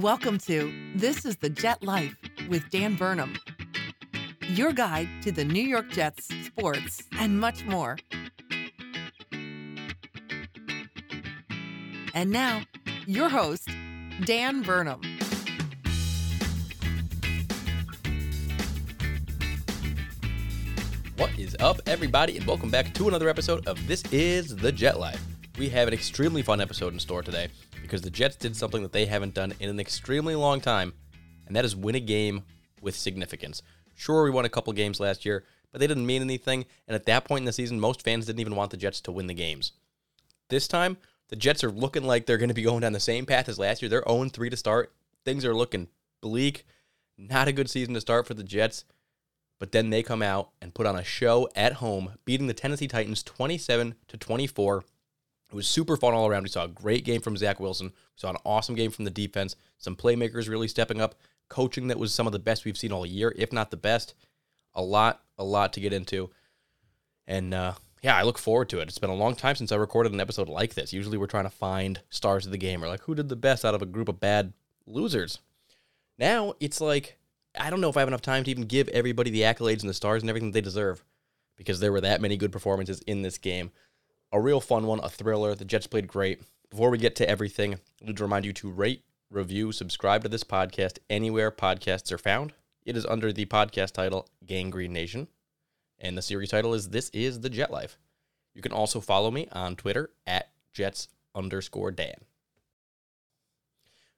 Welcome to This is the Jet Life with Dan Burnham, your guide to the New York Jets, sports, and much more. And now, your host, Dan Burnham. What is up, everybody, and welcome back to another episode of This is the Jet Life. We have an extremely fun episode in store today because the Jets did something that they haven't done in an extremely long time, and that is win a game with significance. Sure, we won a couple games last year, but they didn't mean anything, and at that point in the season, most fans didn't even want the Jets to win the games. This time, the Jets are looking like they're going to be going down the same path as last year. They're 0 3 to start. Things are looking bleak. Not a good season to start for the Jets. But then they come out and put on a show at home, beating the Tennessee Titans 27 to 24. It was super fun all around. We saw a great game from Zach Wilson. We saw an awesome game from the defense. Some playmakers really stepping up. Coaching that was some of the best we've seen all year, if not the best. A lot, a lot to get into. And uh, yeah, I look forward to it. It's been a long time since I recorded an episode like this. Usually we're trying to find stars of the game or like who did the best out of a group of bad losers. Now it's like I don't know if I have enough time to even give everybody the accolades and the stars and everything they deserve because there were that many good performances in this game. A real fun one, a thriller. The Jets played great. Before we get to everything, I need to remind you to rate, review, subscribe to this podcast anywhere podcasts are found. It is under the podcast title Gang Green Nation, and the series title is This is the Jet Life. You can also follow me on Twitter at Jets underscore Dan.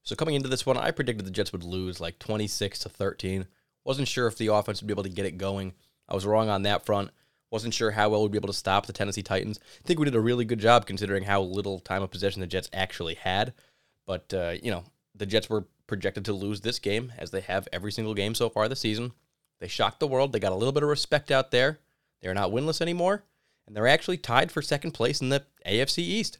So coming into this one, I predicted the Jets would lose like 26 to 13. Wasn't sure if the offense would be able to get it going. I was wrong on that front. Wasn't sure how well we'd be able to stop the Tennessee Titans. I think we did a really good job considering how little time of possession the Jets actually had. But, uh, you know, the Jets were projected to lose this game as they have every single game so far this season. They shocked the world. They got a little bit of respect out there. They're not winless anymore. And they're actually tied for second place in the AFC East.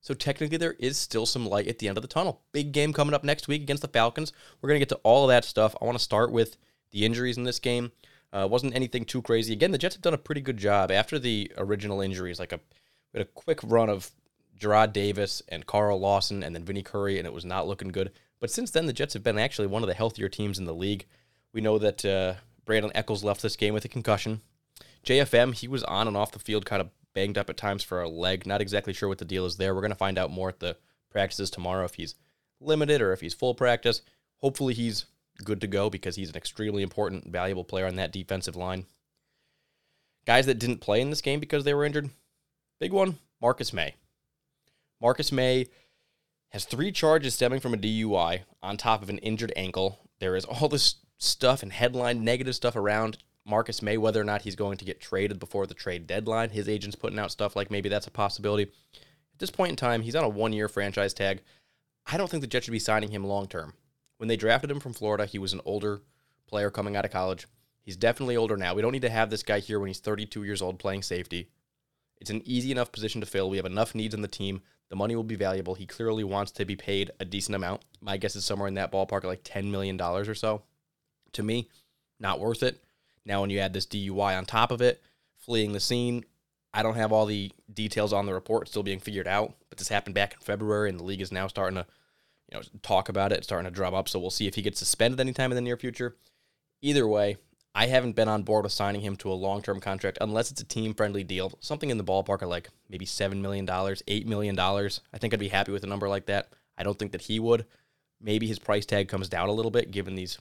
So technically, there is still some light at the end of the tunnel. Big game coming up next week against the Falcons. We're going to get to all of that stuff. I want to start with the injuries in this game. Uh, wasn't anything too crazy. Again, the Jets have done a pretty good job after the original injuries. Like a, we had a quick run of Jarrad Davis and Carl Lawson and then Vinny Curry, and it was not looking good. But since then, the Jets have been actually one of the healthier teams in the league. We know that uh, Brandin Echols left this game with a concussion. JFM, he was on and off the field kind of banged up at times for a leg. Not exactly sure what the deal is there. We're going to find out more at the practices tomorrow if he's limited or if he's full practice. Hopefully, he's good to go because he's an extremely important, valuable player on that defensive line. Guys that didn't play in this game because they were injured. Big one, Marcus Maye. Marcus Maye has three charges stemming from a DUI on top of an injured ankle. There is all this stuff and headline negative stuff around Marcus Maye, whether or not he's going to get traded before the trade deadline. His agent's putting out stuff like maybe that's a possibility. At this point in time, he's on a one year franchise tag. I don't think the Jets should be signing him long term. When they drafted him from Florida, he was an older player coming out of college. He's definitely older now. We don't need to have this guy here when he's 32 years old playing safety. It's an easy enough position to fill. We have enough needs on the team. The money will be valuable. He clearly wants to be paid a decent amount. My guess is somewhere in that ballpark, like $10 million or so. To me, not worth it. Now, when you add this DUI on top of it, fleeing the scene, I don't have all the details on the report still being figured out, but this happened back in February, and the league is now starting to, you know, talk about it, starting to drop up. So we'll see if he gets suspended anytime in the near future. Either way, I haven't been on board with signing him to a long term contract unless it's a team friendly deal, something in the ballpark of like maybe $7 million, $8 million. I think I'd be happy with a number like that. I don't think that he would. Maybe his price tag comes down a little bit given these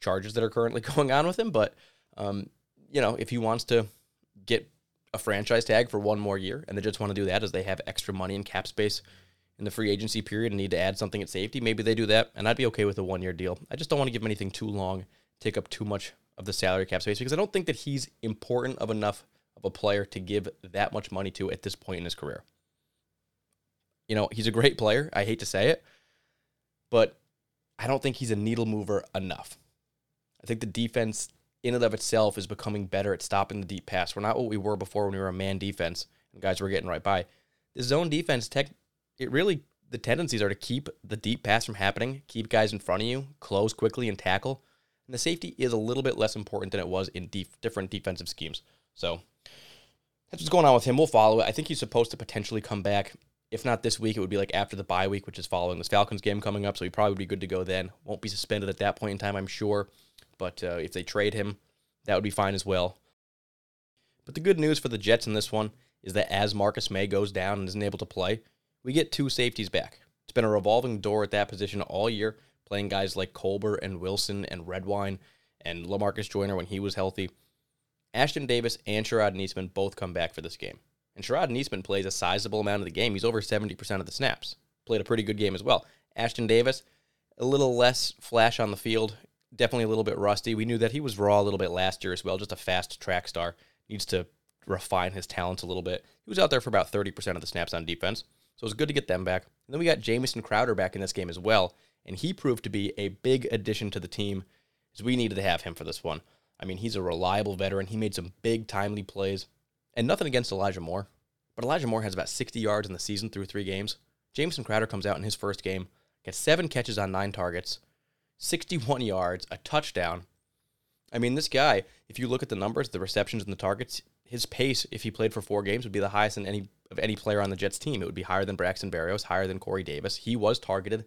charges that are currently going on with him. But, um, you know, if he wants to get a franchise tag for one more year and they just want to do that as they have extra money and cap space in the free agency period and need to add something at safety, maybe they do that. And I'd be okay with a one year deal. I just don't want to give him anything too long, take up too much of the salary cap space because I don't think that he's important of enough of a player to give that much money to at this point in his career. You know, he's a great player. I hate to say it, but I don't think he's a needle mover enough. I think the defense in and of itself is becoming better at stopping the deep pass. We're not what we were before when we were a man defense and guys were getting right by. The zone defense tech it really the tendencies are to keep the deep pass from happening, keep guys in front of you, close quickly and tackle. And the safety is a little bit less important than it was in def- different defensive schemes. So that's what's going on with him. We'll follow it. I think he's supposed to potentially come back. If not this week, it would be like after the bye week, which is following this Falcons game coming up. So he probably would be good to go then. Won't be suspended at that point in time, I'm sure. But uh, if they trade him, that would be fine as well. But the good news for the Jets in this one is that as Marcus Maye goes down and isn't able to play, we get two safeties back. It's been a revolving door at that position all year, playing guys like Colbert and Wilson and Redwine and Lamarcus Joyner when he was healthy. Ashtyn Davis and Sharrod Neasman both come back for this game. And Sharrod Neasman plays a sizable amount of the game. He's over 70% of the snaps. Played a pretty good game as well. Ashtyn Davis, a little less flash on the field, definitely a little bit rusty. We knew that he was raw a little bit last year as well, just a fast track star. Needs to refine his talents a little bit. He was out there for about 30% of the snaps on defense. So it was good to get them back. And then we got Jamison Crowder back in this game as well and he proved to be a big addition to the team as we needed to have him for this one. I mean, he's a reliable veteran. He made some big, timely plays, and nothing against Elijah Moore, but Elijah Moore has about 60 yards in the season through three games. Jamison Crowder comes out in his first game, gets seven catches on nine targets, 61 yards, a touchdown. I mean, this guy, if you look at the numbers, the receptions and the targets, his pace, if he played for four games, would be the highest in any of any player on the Jets team. It would be higher than Braxton Berrios, higher than Corey Davis. He was targeted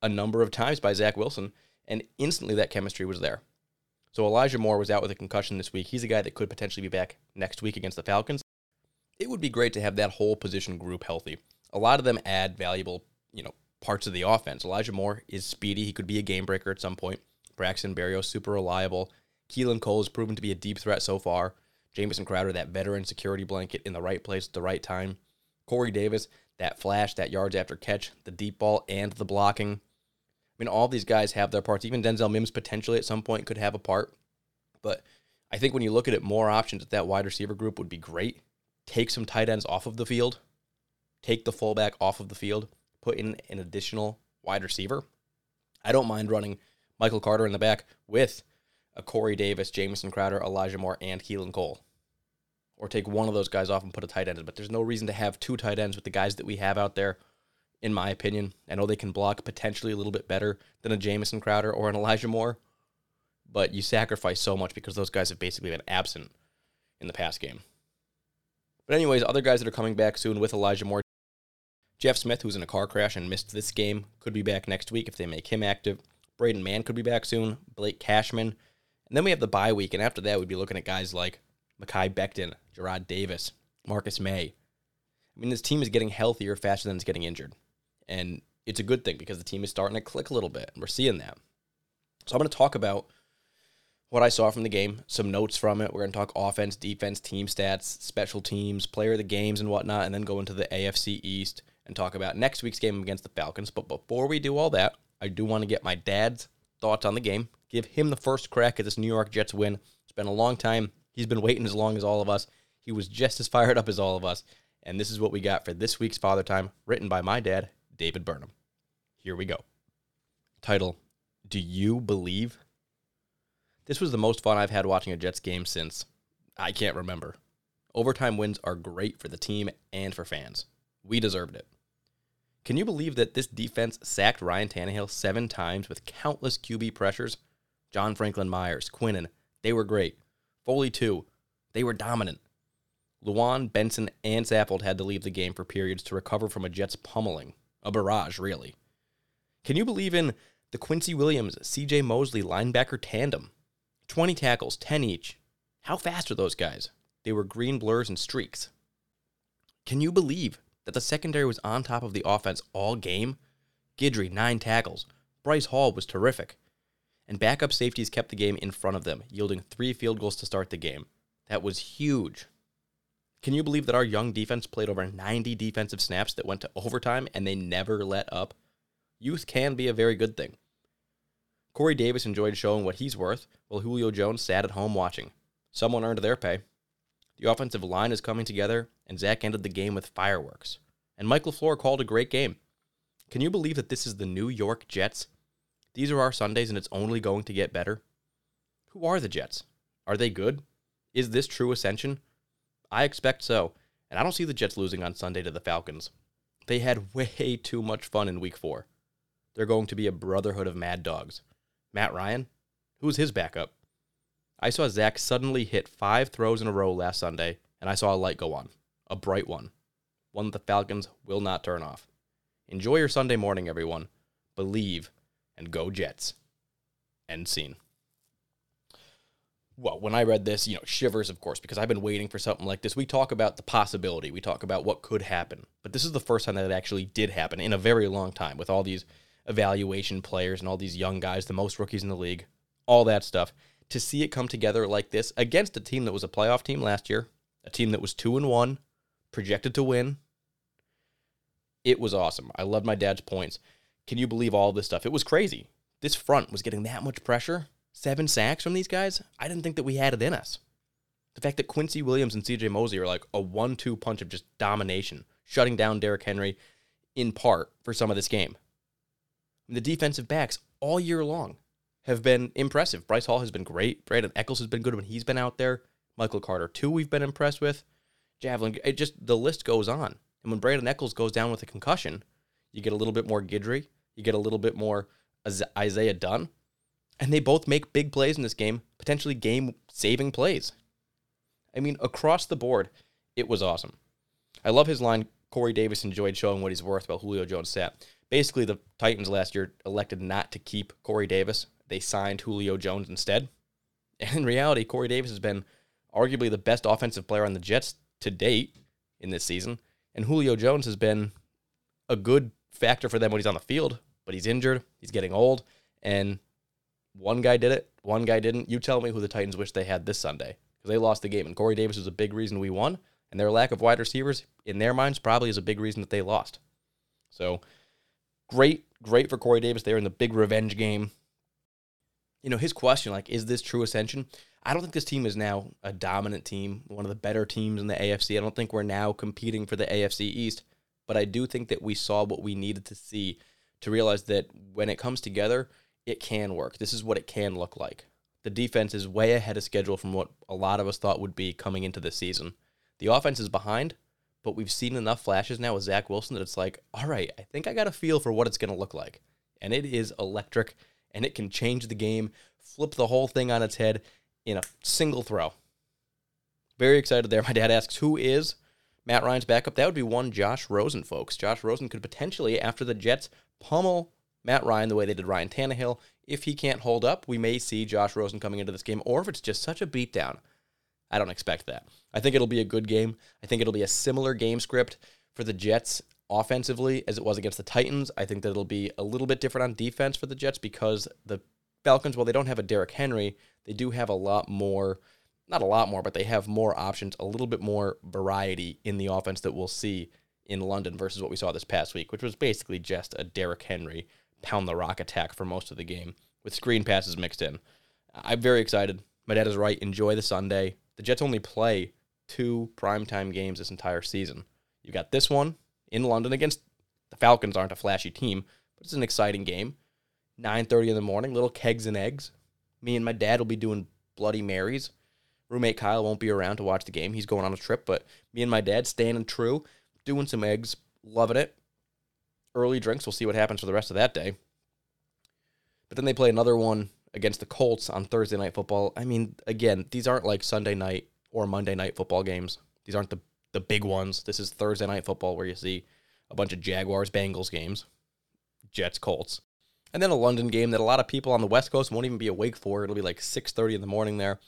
a number of times by Zach Wilson, and instantly that chemistry was there. So Elijah Moore was out with a concussion this week. He's a guy that could potentially be back next week against the Falcons. It would be great to have that whole position group healthy. A lot of them add valuable, you know, parts of the offense. Elijah Moore is speedy. He could be a game breaker at some point. Braxton Berrios, super reliable. Keelan Cole has proven to be a deep threat so far. Jamison Crowder, that veteran security blanket in the right place at the right time. Corey Davis, that flash, that yards after catch, the deep ball, and the blocking I mean, all these guys have their parts. Even Denzel Mims potentially at some point could have a part. But I think when you look at it, more options at that wide receiver group would be great. Take some tight ends off of the field, take the fullback off of the field, put in an additional wide receiver. I don't mind running Michael Carter in the back with a Corey Davis, Jamison Crowder, Elijah Moore, and Keelan Cole. Or take one of those guys off and put a tight end in. But there's no reason to have two tight ends with the guys that we have out there in my opinion. I know they can block potentially a little bit better than a Jamison Crowder or an Elijah Moore, but you sacrifice so much because those guys have basically been absent in the past game. But, anyways, other guys that are coming back soon with Elijah Moore. Jeff Smith, who's in a car crash and missed this game, could be back next week if they make him active. Braden Mann could be back soon. Blake Cashman. And then we have the bye week, and after that, we'd be looking at guys like Mekhi Becton, Jarrad Davis, Marcus Maye. I mean, this team is getting healthier faster than it's getting injured. And it's a good thing because the team is starting to click a little bit. And we're seeing that. So I'm going to talk about what I saw from the game, some notes from it. We're going to talk offense, defense, team stats, special teams, player of the games, and whatnot, and then go into the AFC East and talk about next week's game against the Falcons. But before we do all that, I do want to get my dad's thoughts on the game, give him the first crack at this New York Jets win. It's been a long time. He's been waiting as long as all of us. He was just as fired up as all of us. And this is what we got for this week's Father Time, written by my dad, David Burnham. Here we go. Title Do You Believe? This was the most fun I've had watching a Jets game since I can't remember. Overtime wins are great for the team and for fans. We deserved it. Can you believe that this defense sacked Ryan Tannehill seven times with countless QB pressures? John Franklin Myers, Quinnen, they were great. Foley, too. They were dominant. Lewan, Benson, and Saffold had to leave the game for periods to recover from a Jets pummeling. A barrage, really. Can you believe in the Quincy Williams, CJ Mosley linebacker tandem? 20 tackles, 10 each. How fast are those guys? They were green blurs and streaks. Can you believe that the secondary was on top of the offense all game? Guidry, nine tackles. Bryce Hall was terrific. And backup safeties kept the game in front of them, yielding three field goals to start the game. That was huge. Can you believe that our young defense played over 90 defensive snaps that went to overtime and they never let up? Youth can be a very good thing. Corey Davis enjoyed showing what he's worth, while Julio Jones sat at home watching. Someone earned their pay. The offensive line is coming together, and Zach ended the game with fireworks. And Mike LaFleur called a great game. Can you believe that this is the New York Jets? These are our Sundays, and it's only going to get better. Who are the Jets? Are they good? Is this true ascension? I expect so, and I don't see the Jets losing on Sunday to the Falcons. They had way too much fun in week four. They're going to be a brotherhood of mad dogs. Matt Ryan? Who's his backup? I saw Zach suddenly hit five throws in a row last Sunday, and I saw a light go on. A bright one. One that the Falcons will not turn off. Enjoy your Sunday morning, everyone. Believe and go Jets. End scene. Well, when I read this, you know, shivers, of course, because I've been waiting for something like this. We talk about the possibility, we talk about what could happen, but this is the first time that it actually did happen in a very long time with all these evaluation players and all these young guys, the most rookies in the league, all that stuff. To see it come together like this against a team that was a playoff team last year, a team that was two and one, projected to win, it was awesome. I loved my dad's points. Can you believe all this stuff? It was crazy. This front was getting that much pressure. Seven sacks from these guys. I didn't think that we had it in us. The fact that Quincy Williams and CJ Mosley are like a one two punch of just domination, shutting down Derrick Henry in part for some of this game. The defensive backs all year long have been impressive. Bryce Hall has been great. Brandin Echols has been good when he's been out there. Michael Carter, too, we've been impressed with. Javelin, it just the list goes on. And when Brandin Echols goes down with a concussion, you get a little bit more Guidry. you get a little bit more Isaiah Dunn, and they both make big plays in this game, potentially game saving plays. I mean, across the board, it was awesome. I love his line. Corey Davis enjoyed showing what he's worth while Julio Jones sat. Basically, the Titans last year elected not to keep Corey Davis. They signed Julio Jones instead. And in reality, Corey Davis has been arguably the best offensive player on the Jets to date in this season. And Julio Jones has been a good factor for them when he's on the field, but he's injured, he's getting old, and one guy did it, one guy didn't. You tell me who the Titans wish they had this Sunday because they lost the game, and Corey Davis was a big reason we won, and their lack of wide receivers in their minds probably is a big reason that they lost. So great, great for Corey Davis there in the big revenge game. You know, his question, like, is this true ascension? I don't think this team is now a dominant team, one of the better teams in the AFC. I don't think we're now competing for the AFC East, but I do think that we saw what we needed to see to realize that when it comes together, it can work. This is what it can look like. The defense is way ahead of schedule from what a lot of us thought would be coming into the season. The offense is behind, but we've seen enough flashes now with Zach Wilson that it's like, all right, I think I got a feel for what it's going to look like. And it is electric, and it can change the game, flip the whole thing on its head in a single throw. Very excited there. My dad asks, who is Matt Ryan's backup? That would be one Josh Rosen, folks. Josh Rosen could potentially, after the Jets pummel Matt Ryan the way they did Ryan Tannehill, if he can't hold up, we may see Josh Rosen coming into this game, or if it's just such a beatdown. I don't expect that. I think it'll be a good game. I think it'll be a similar game script for the Jets offensively as it was against the Titans. I think that it'll be a little bit different on defense for the Jets because the Falcons, while they don't have a Derrick Henry, they do have a lot more, not a lot more, but they have more options, a little bit more variety in the offense that we'll see in London versus what we saw this past week, which was basically just a Derrick Henry pound the rock attack for most of the game. with screen passes mixed in. I'm very excited. My dad is right. Enjoy the Sunday. The Jets only play two primetime games this entire season. You got this one in London against the Falcons aren't a flashy team, but it's an exciting game. 9:30 in the morning, little kegs and eggs. Me and my dad will be doing Bloody Marys. Roommate Kyle won't be around to watch the game. He's going on a trip, but me and my dad standing true, doing some eggs, loving it. Early drinks, we'll see what happens for the rest of that day. But then they play another one against the Colts on Thursday night football. I mean, again, these aren't like Sunday night or Monday night football games. These aren't the the big ones. This is Thursday night football where you see a bunch of Jaguars Bengals games, Jets Colts. And then a London game that a lot of people on the West Coast won't even be awake for. It'll be like 6:30 in the morning there.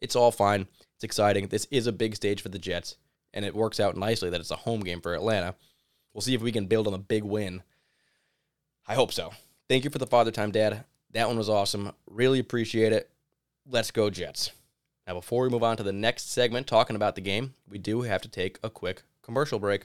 It's all fine. It's exciting. This is a big stage for the Jets, and it works out nicely that it's a home game for Atlanta. We'll see if we can build on a big win. I hope so. Thank you for the father time, Dad. That one was awesome. Really appreciate it. Let's go, Jets. Now, before we move on to the next segment talking about the game, we do have to take a quick commercial break.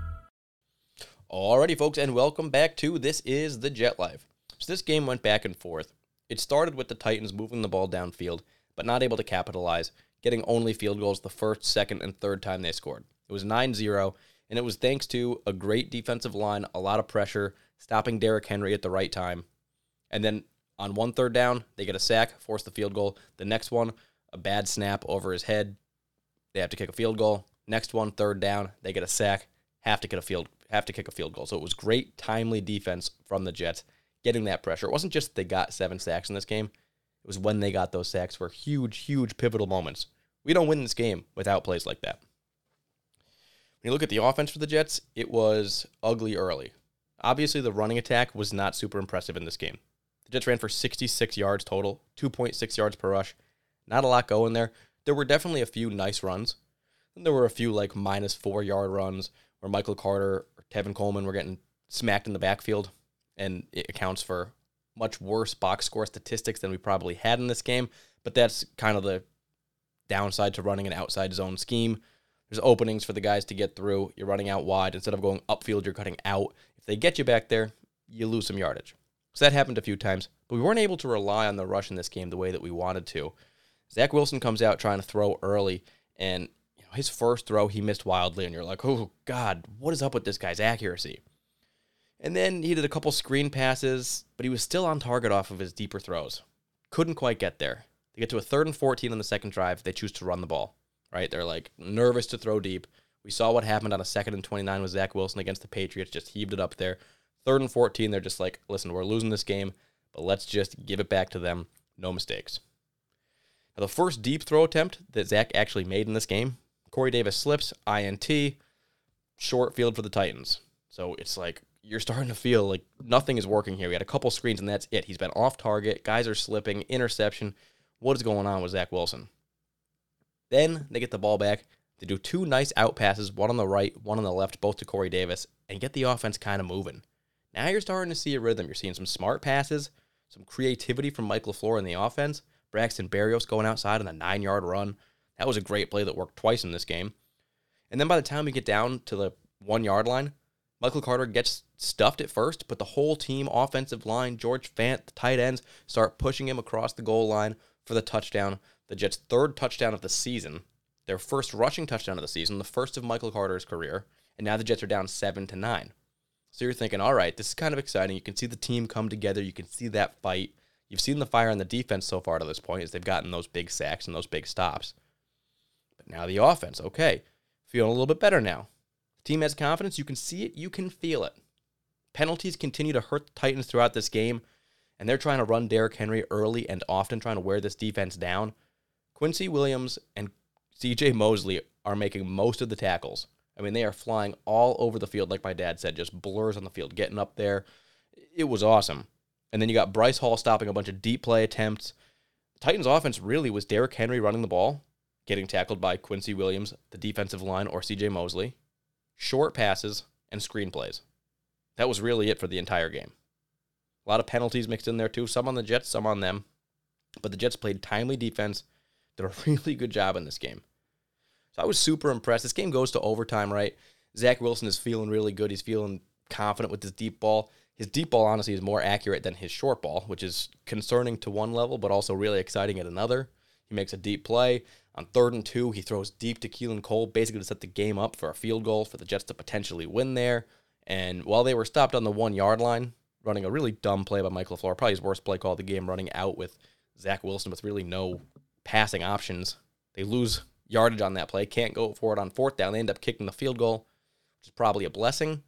Alrighty, folks, and welcome back to This is the Jet Life. So this game went back and forth. It started with the Titans moving the ball downfield, but not able to capitalize, getting only field goals the first, second, and third time they scored. It was 9 0, and it was thanks to a great defensive line, a lot of pressure, stopping Derrick Henry at the right time. And then on one third down, they get a sack, force the field goal. The next one, a bad snap over his head. They have to kick a field goal. Next one, third down, they get a sack, have to get a field have to kick a field goal. So it was great, timely defense from the Jets, getting that pressure. It wasn't just they got seven sacks in this game, it was when they got those sacks were huge, huge pivotal moments. We don't win this game without plays like that. When you look at the offense for the Jets, it was ugly early. Obviously, the running attack was not super impressive in this game. The Jets ran for 66 yards total, 2.6 yards per rush. Not a lot going there. There were definitely a few nice runs. And there were a few like minus four yard runs where Michael Carter Tevin Coleman were getting smacked in the backfield, and it accounts for much worse box score statistics than we probably had in this game. But that's kind of the downside to running an outside zone scheme. There's openings for the guys to get through. You're running out wide. Instead of going upfield, you're cutting out. If they get you back there, you lose some yardage. So that happened a few times, but we weren't able to rely on the rush in this game the way that we wanted to. Zach Wilson comes out trying to throw early, and his first throw, he missed wildly, and you're like, oh, God, what is up with this guy's accuracy? And then he did a couple screen passes, but he was still on target off of his deeper throws. Couldn't quite get there. They get to a third and 14 on the second drive. They choose to run the ball, right? They're like nervous to throw deep. We saw what happened on a second and 29 with Zach Wilson against the Patriots, just heaved it up there. Third and 14, they're just like, listen, we're losing this game, but let's just give it back to them. No mistakes. Now, the first deep throw attempt that Zach actually made in this game Corey Davis slips, INT, short field for the Titans. So it's like you're starting to feel like nothing is working here. We had a couple screens and that's it. He's been off target. Guys are slipping, interception. What is going on with Zach Wilson? Then they get the ball back. They do two nice out passes, one on the right, one on the left, both to Corey Davis, and get the offense kind of moving. Now you're starting to see a rhythm. You're seeing some smart passes, some creativity from Mike LaFleur in the offense. Braxton Berrios going outside on a nine yard run. That was a great play that worked twice in this game. And then by the time we get down to the one yard line, Michael Carter gets stuffed at first, but the whole team, offensive line, George Fant, the tight ends, start pushing him across the goal line for the touchdown. The Jets' third touchdown of the season, their first rushing touchdown of the season, the first of Michael Carter's career, and now the Jets are down seven to nine. So you're thinking, all right, this is kind of exciting. You can see the team come together. You can see that fight. You've seen the fire on the defense so far to this point as they've gotten those big sacks and those big stops. But now the offense, okay, feeling a little bit better now. The team has confidence. You can see it. You can feel it. Penalties continue to hurt the Titans throughout this game, and they're trying to run Derrick Henry early and often, trying to wear this defense down. Quincy Williams and CJ Mosley are making most of the tackles. I mean, they are flying all over the field, like my dad said, just blurs on the field, getting up there. It was awesome. And then you got Bryce Hall stopping a bunch of deep play attempts. Titans' offense really was Derrick Henry running the ball, getting tackled by Quincy Williams, the defensive line, or CJ Mosley, short passes, and screen plays. That was really it for the entire game. A lot of penalties mixed in there too, some on the Jets, some on them. But the Jets played timely defense, did a really good job in this game. So I was super impressed. This game goes to overtime, right? Zach Wilson is feeling really good. He's feeling confident with his deep ball. His deep ball, honestly, is more accurate than his short ball, which is concerning to one level, but also really exciting at another. He makes a deep play. On third and two, he throws deep to Keelan Cole, basically to set the game up for a field goal for the Jets to potentially win there. And while they were stopped on the one yard line, running a really dumb play by Michael LaFleur, probably his worst play call of the game, running out with Zach Wilson with really no passing options. They lose yardage on that play, can't go for it on fourth down. They end up kicking the field goal, which is probably a blessing.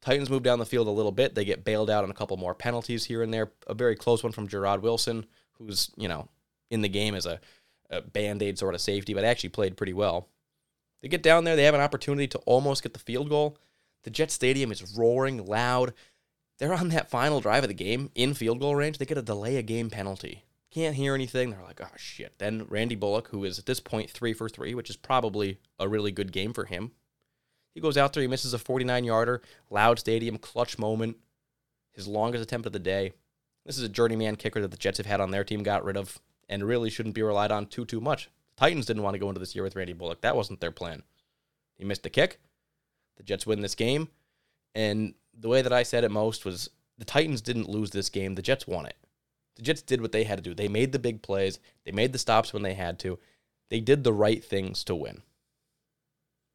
Titans move down the field a little bit. They get bailed out on a couple more penalties here and there. A very close one from Jarrod Wilson, who's, you know, in the game as a, a band aid sort of safety, but actually played pretty well. They get down there, they have an opportunity to almost get the field goal. The Jet Stadium is roaring loud. They're on that final drive of the game in field goal range. They get a delay a game penalty. Can't hear anything. They're like, oh shit. Then Randy Bullock, who is at this point three for three, which is probably a really good game for him. He goes out there, he misses a 49 yarder, loud stadium, clutch moment, his longest attempt of the day. This is a journeyman kicker that the Jets have had on their team, got rid of, and really shouldn't be relied on too, too much. The Titans didn't want to go into this year with Randy Bullock. That wasn't their plan. He missed a kick. The Jets win this game. And the way that I said it most was the Titans didn't lose this game, the Jets won it. The Jets did what they had to do. They made the big plays, they made the stops when they had to. They did the right things to win.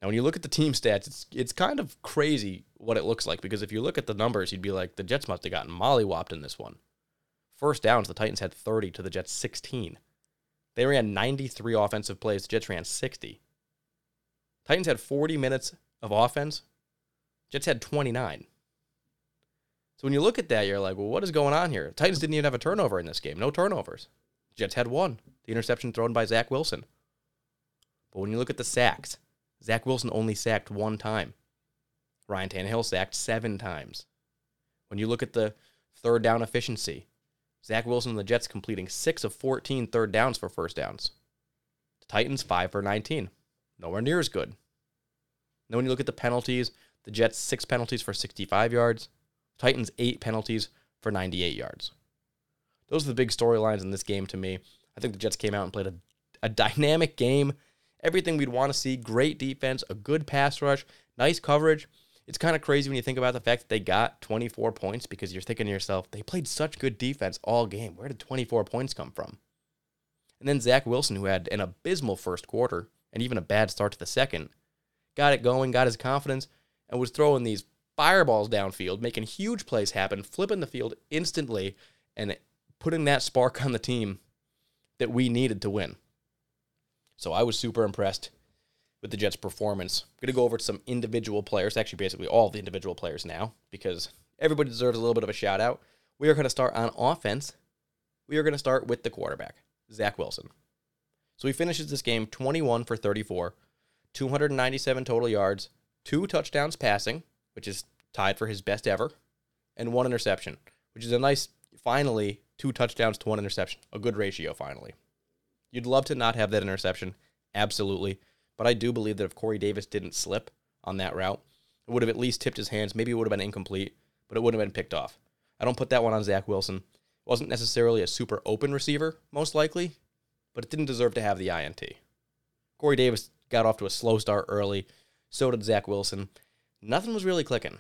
Now, when you look at the team stats, it's it's kind of crazy what it looks like because if you look at the numbers, you'd be like, the Jets must have gotten mollywopped in this one. First downs, the Titans had 30 to the Jets 16. They ran 93 offensive plays, the Jets ran 60. Titans had 40 minutes of offense, Jets had 29. So when you look at that, you're like, well, what is going on here? Titans didn't even have a turnover in this game. No turnovers. Jets had one. The interception thrown by Zach Wilson. But when you look at the sacks, Zach Wilson only sacked one time. Ryan Tannehill sacked seven times. When you look at the third down efficiency, Zach Wilson and the Jets completing six of 14 third downs for first downs. The Titans, five for 19. Nowhere near as good. Then when you look at the penalties, the Jets, six penalties for 65 yards. Titans, eight penalties for 98 yards. Those are the big storylines in this game to me. I think the Jets came out and played a, a dynamic game everything we'd want to see. Great defense, a good pass rush, nice coverage. It's kind of crazy when you think about the fact that they got 24 points because you're thinking to yourself, they played such good defense all game. Where did 24 points come from? And then Zach Wilson, who had an abysmal first quarter and even a bad start to the second, got it going, got his confidence, and was throwing these fireballs downfield, making huge plays happen, flipping the field instantly, and putting that spark on the team that we needed to win. So I was super impressed with the Jets' performance. I'm going to go over some individual players, actually, basically all the individual players now, because everybody deserves a little bit of a shout out. We are going to start on offense. We are going to start with the quarterback, Zach Wilson. So he finishes this game 21 for 34, 297 total yards, two touchdowns passing, which is tied for his best ever, and one interception, which is a nice, finally, two touchdowns to one interception. A good ratio, finally. You'd love to not have that interception, absolutely. But I do believe that if Corey Davis didn't slip on that route, it would have at least tipped his hands. Maybe it would have been incomplete, but it wouldn't have been picked off. I don't put that one on Zach Wilson. It wasn't necessarily a super open receiver, most likely, but it didn't deserve to have the INT. Corey Davis got off to a slow start early. So did Zach Wilson. Nothing was really clicking.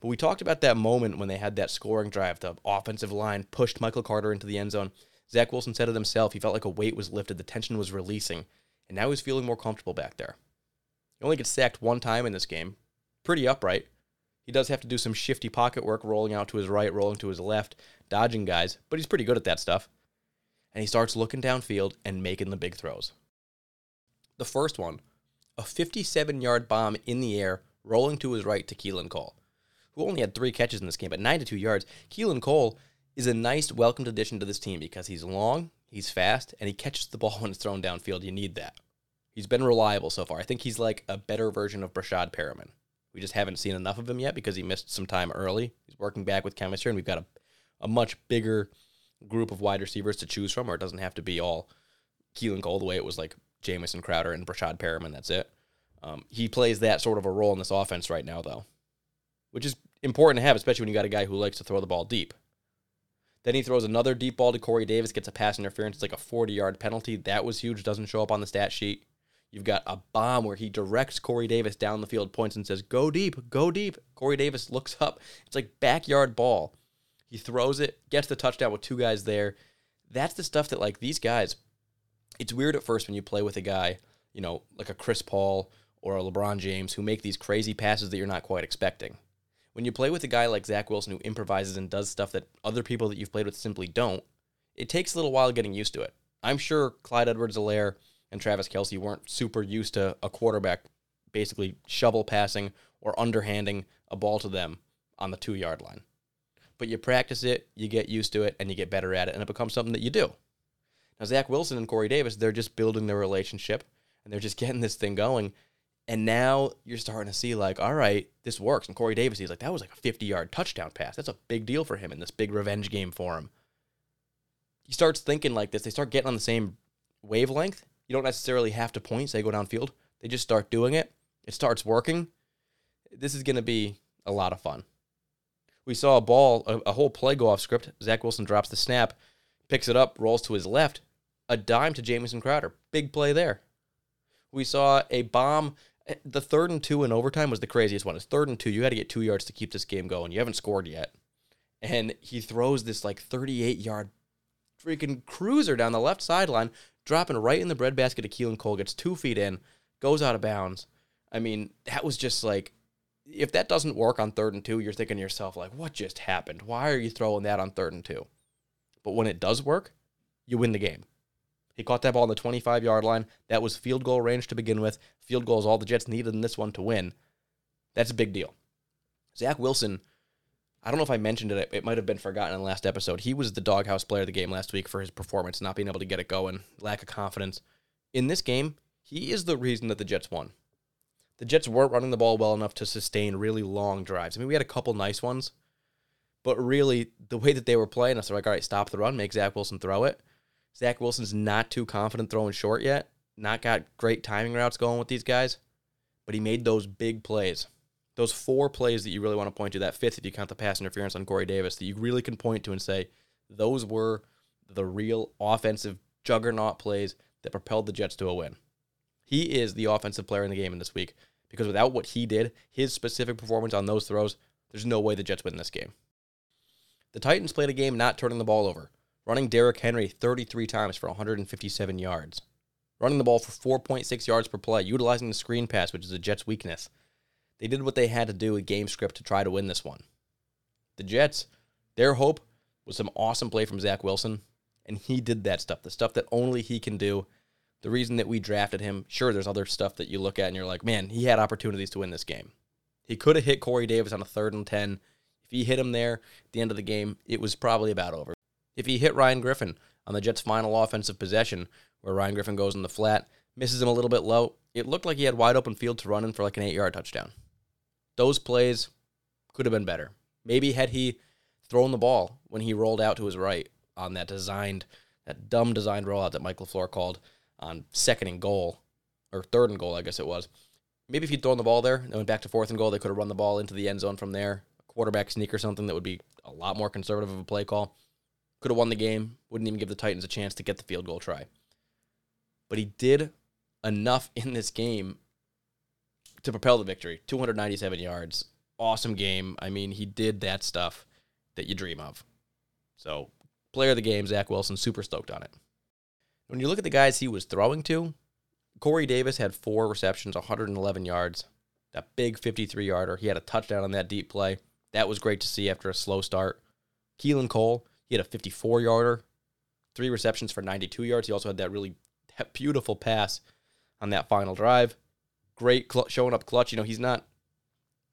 But we talked about that moment when they had that scoring drive. The offensive line pushed Michael Carter into the end zone. Zach Wilson said it himself. He felt like a weight was lifted, the tension was releasing, and now he's feeling more comfortable back there. He only gets sacked one time in this game. Pretty upright. He does have to do some shifty pocket work, rolling out to his right, rolling to his left, dodging guys, but he's pretty good at that stuff. And he starts looking downfield and making the big throws. The first one, a 57 yard bomb in the air, rolling to his right to Keelan Cole, who only had three catches in this game, but 92 yards. Keelan Cole is a nice, welcomed addition to this team because he's long, he's fast, and he catches the ball when it's thrown downfield. You need that. He's been reliable so far. I think he's like a better version of Breshad Perriman. We just haven't seen enough of him yet because he missed some time early. He's working back with chemistry, and we've got a a much bigger group of wide receivers to choose from, or it doesn't have to be all Keelan Cole the way it was like Jamison Crowder and Breshad Perriman. That's it. Um, he plays that sort of a role in this offense right now, though, which is important to have, especially when you got a guy who likes to throw the ball deep. Then he throws another deep ball to Corey Davis, gets a pass interference. It's like a 40 yard penalty. That was huge. Doesn't show up on the stat sheet. You've got a bomb where he directs Corey Davis down the field, points and says, Go deep, go deep. Corey Davis looks up. It's like backyard ball. He throws it, gets the touchdown with two guys there. That's the stuff that, like, these guys, it's weird at first when you play with a guy, you know, like a Chris Paul or a LeBron James who make these crazy passes that you're not quite expecting. When you play with a guy like Zach Wilson who improvises and does stuff that other people that you've played with simply don't, it takes a little while getting used to it. I'm sure Clyde Edwards Helaire and Travis Kelce weren't super used to a quarterback basically shovel passing or underhanding a ball to them on the two yard line. But you practice it, you get used to it, and you get better at it, and it becomes something that you do. Now, Zach Wilson and Corey Davis, they're just building their relationship and they're just getting this thing going. And now you're starting to see, like, all right, this works. And Corey Davis, he's like, that was like a 50 yard touchdown pass. That's a big deal for him in this big revenge game for him. He starts thinking like this. They start getting on the same wavelength. You don't necessarily have to point, say, go downfield. They just start doing it. It starts working. This is going to be a lot of fun. We saw a ball, a, a whole play go off script. Zach Wilson drops the snap, picks it up, rolls to his left, a dime to Jamison Crowder. Big play there. We saw a bomb. The third and two in overtime was the craziest one. It's third and two. You got to get two yards to keep this game going. You haven't scored yet. And he throws this like 38 yard freaking cruiser down the left sideline, dropping right in the breadbasket of Keelan Cole, gets two feet in, goes out of bounds. I mean, that was just like, if that doesn't work on third and two, you're thinking to yourself, like, what just happened? Why are you throwing that on third and two? But when it does work, you win the game. He caught that ball on the 25 yard line. That was field goal range to begin with. Field goals all the Jets needed in this one to win. That's a big deal. Zach Wilson, I don't know if I mentioned it. It might have been forgotten in the last episode. He was the doghouse player of the game last week for his performance, not being able to get it going, lack of confidence. In this game, he is the reason that the Jets won. The Jets weren't running the ball well enough to sustain really long drives. I mean, we had a couple nice ones, but really, the way that they were playing us, they're like, all right, stop the run, make Zach Wilson throw it. Zach Wilson's not too confident throwing short yet. Not got great timing routes going with these guys, but he made those big plays. Those four plays that you really want to point to, that fifth, if you count the pass interference on Corey Davis, that you really can point to and say, those were the real offensive juggernaut plays that propelled the Jets to a win. He is the offensive player in the game in this week because without what he did, his specific performance on those throws, there's no way the Jets win this game. The Titans played a game not turning the ball over running Derrick Henry 33 times for 157 yards, running the ball for 4.6 yards per play, utilizing the screen pass, which is the Jets' weakness. They did what they had to do with game script to try to win this one. The Jets, their hope was some awesome play from Zach Wilson, and he did that stuff, the stuff that only he can do. The reason that we drafted him, sure, there's other stuff that you look at and you're like, man, he had opportunities to win this game. He could have hit Corey Davis on a third and 10. If he hit him there at the end of the game, it was probably about over. If he hit Ryan Griffin on the Jets' final offensive possession, where Ryan Griffin goes in the flat, misses him a little bit low, it looked like he had wide open field to run in for like an eight yard touchdown. Those plays could have been better. Maybe had he thrown the ball when he rolled out to his right on that designed, that dumb designed rollout that Mike LaFleur called on second and goal, or third and goal, I guess it was. Maybe if he'd thrown the ball there and went back to fourth and goal, they could have run the ball into the end zone from there. Quarterback sneak or something that would be a lot more conservative of a play call. Could have won the game, wouldn't even give the Titans a chance to get the field goal try. But he did enough in this game to propel the victory 297 yards. Awesome game. I mean, he did that stuff that you dream of. So, player of the game, Zach Wilson, super stoked on it. When you look at the guys he was throwing to, Corey Davis had four receptions, 111 yards. That big 53 yarder. He had a touchdown on that deep play. That was great to see after a slow start. Keelan Cole, he had a 54 yarder, three receptions for 92 yards. He also had that really beautiful pass on that final drive. Great cl- showing up clutch. You know, he's not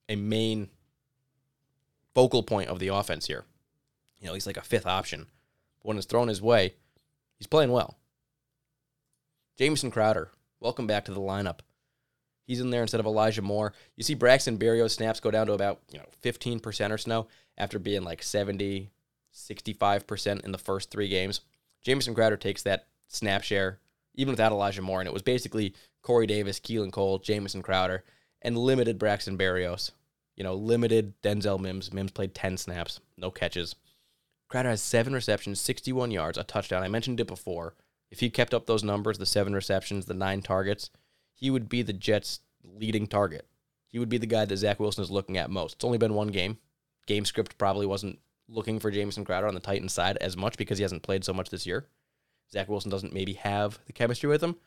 a main focal point of the offense here. You know, he's like a fifth option. But when it's thrown his way, he's playing well. Jamison Crowder, welcome back to the lineup. He's in there instead of Elijah Moore. You see Braxton Berrios snaps go down to about, you know, 15% or so after being like 70, 65% in the first three games. Jamison Crowder takes that snap share, even without Elijah Moore, and it was basically Corey Davis, Keelan Cole, Jamison Crowder, and limited Braxton Berrios. You know, limited Denzel Mims. Mims played 10 snaps, no catches. Crowder has seven receptions, 61 yards, a touchdown. I mentioned it before. If he kept up those numbers, the seven receptions, the nine targets, he would be the Jets' leading target. He would be the guy that Zach Wilson is looking at most. It's only been one game. Game script probably wasn't looking for Jamison Crowder on the Titans side as much because he hasn't played so much this year. Zach Wilson doesn't maybe have the chemistry with him.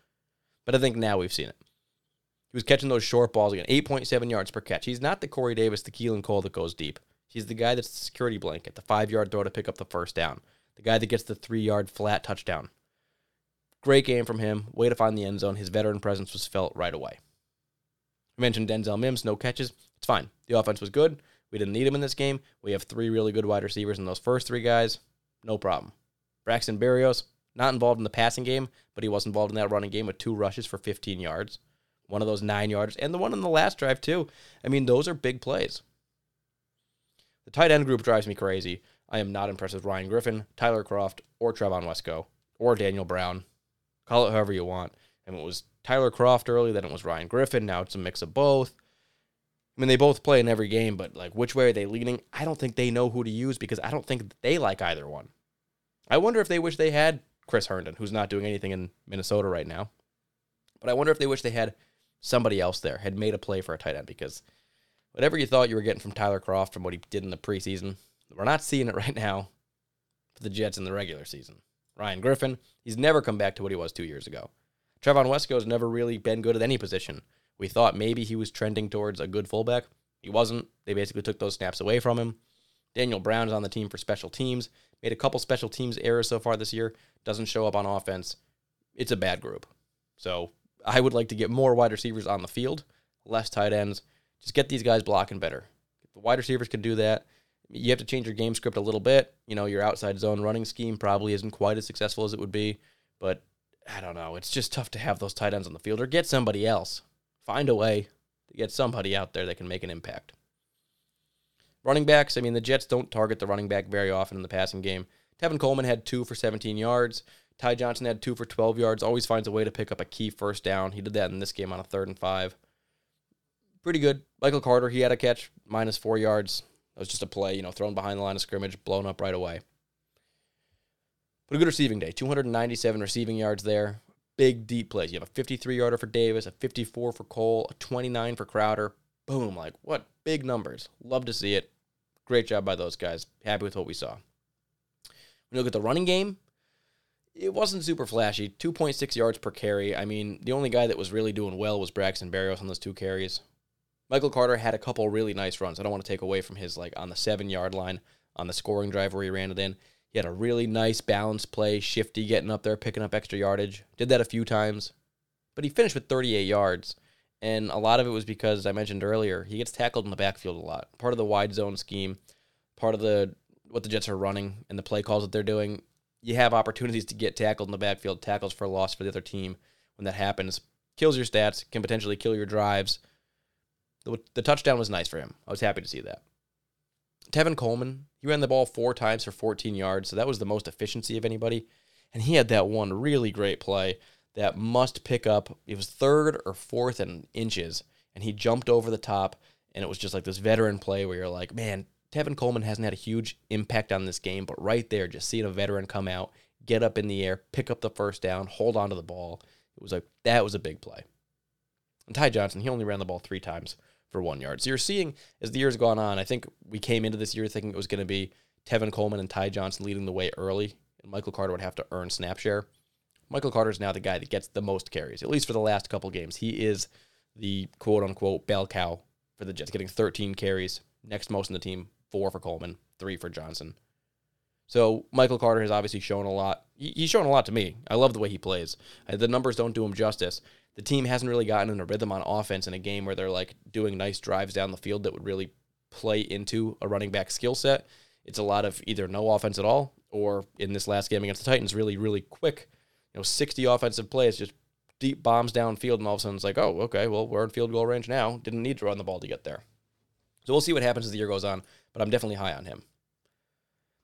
But I think now we've seen it. He was catching those short balls again, 8.7 yards per catch. He's not the Corey Davis, the Keelan Cole that goes deep. He's the guy that's the security blanket, the five yard throw to pick up the first down, the guy that gets the three yard flat touchdown. Great game from him. Way to find the end zone. His veteran presence was felt right away. I mentioned Denzel Mims, no catches. It's fine. The offense was good. We didn't need him in this game. We have three really good wide receivers, and those first three guys, no problem. Braxton Berrios, not involved in the passing game, but he was involved in that running game with two rushes for 15 yards. One of those nine yards, and the one in the last drive, too. I mean, those are big plays. The tight end group drives me crazy. I am not impressed with Ryan Griffin, Tyler Kroft, or Trevon Wesco, or Daniel Brown. Call it however you want. And it was Tyler Kroft early, then it was Ryan Griffin. Now it's a mix of both. I mean, they both play in every game, but like, which way are they leaning? I don't think they know who to use because I don't think they like either one. I wonder if they wish they had Chris Herndon, who's not doing anything in Minnesota right now. But I wonder if they wish they had somebody else there, had made a play for a tight end because whatever you thought you were getting from Tyler Kroft from what he did in the preseason, we're not seeing it right now for the Jets in the regular season. Ryan Griffin, he's never come back to what he was two years ago. Trevon Wesco's never really been good at any position. We thought maybe he was trending towards a good fullback. He wasn't. They basically took those snaps away from him. Daniel Brown is on the team for special teams. Made a couple special teams errors so far this year. Doesn't show up on offense. It's a bad group. So I would like to get more wide receivers on the field, less tight ends. Just get these guys blocking better. If the wide receivers can do that, you have to change your game script a little bit. You know, your outside zone running scheme probably isn't quite as successful as it would be, but I don't know. It's just tough to have those tight ends on the field or get somebody else. Find a way to get somebody out there that can make an impact. Running backs, I mean, the Jets don't target the running back very often in the passing game. Tevin Coleman had two for 17 yards. Ty Johnson had two for 12 yards. Always finds a way to pick up a key first down. He did that in this game on a third and five. Pretty good. Michael Carter, he had a catch, minus four yards. That was just a play, you know, thrown behind the line of scrimmage, blown up right away. But a good receiving day. 297 receiving yards there. Big, deep plays. You have a 53 yarder for Davis, a 54 for Cole, a 29 for Crowder. Boom. Like, what big numbers. Love to see it. Great job by those guys. Happy with what we saw. When you look at the running game, it wasn't super flashy. 2.6 yards per carry. I mean, the only guy that was really doing well was Braxton Berrios on those two carries. Michael Carter had a couple really nice runs. I don't want to take away from his like on the seven yard line on the scoring drive where he ran it in. He had a really nice balanced play, shifty, getting up there, picking up extra yardage. Did that a few times, but he finished with 38 yards, and a lot of it was because as I mentioned earlier he gets tackled in the backfield a lot. Part of the wide zone scheme, part of the what the Jets are running and the play calls that they're doing. You have opportunities to get tackled in the backfield, tackles for loss for the other team. When that happens, kills your stats, can potentially kill your drives. The, the touchdown was nice for him. I was happy to see that. Tevin Coleman, he ran the ball four times for 14 yards, so that was the most efficiency of anybody. And he had that one really great play that must pick up. It was third or fourth in inches, and he jumped over the top, and it was just like this veteran play where you're like, man, Tevin Coleman hasn't had a huge impact on this game, but right there, just seeing a veteran come out, get up in the air, pick up the first down, hold on to the ball. It was like that was a big play. And Ty Johnson, he only ran the ball three times for one yard. So you're seeing as the years gone on, I think we came into this year thinking it was going to be Tevin Coleman and Ty Johnson leading the way early, and Michael Carter would have to earn snap share. Michael Carter is now the guy that gets the most carries, at least for the last couple games. He is the quote unquote bell cow for the Jets, getting 13 carries, next most in the team, four for Coleman, three for Johnson. So Michael Carter has obviously shown a lot. He's shown a lot to me. I love the way he plays. The numbers don't do him justice the team hasn't really gotten in a rhythm on offense in a game where they're like doing nice drives down the field that would really play into a running back skill set. It's a lot of either no offense at all, or in this last game against the Titans, really, really quick, you know, 60 offensive plays, just deep bombs downfield, and all of a sudden it's like, oh, okay, well, we're in field goal range now. Didn't need to run the ball to get there. So we'll see what happens as the year goes on, but I'm definitely high on him.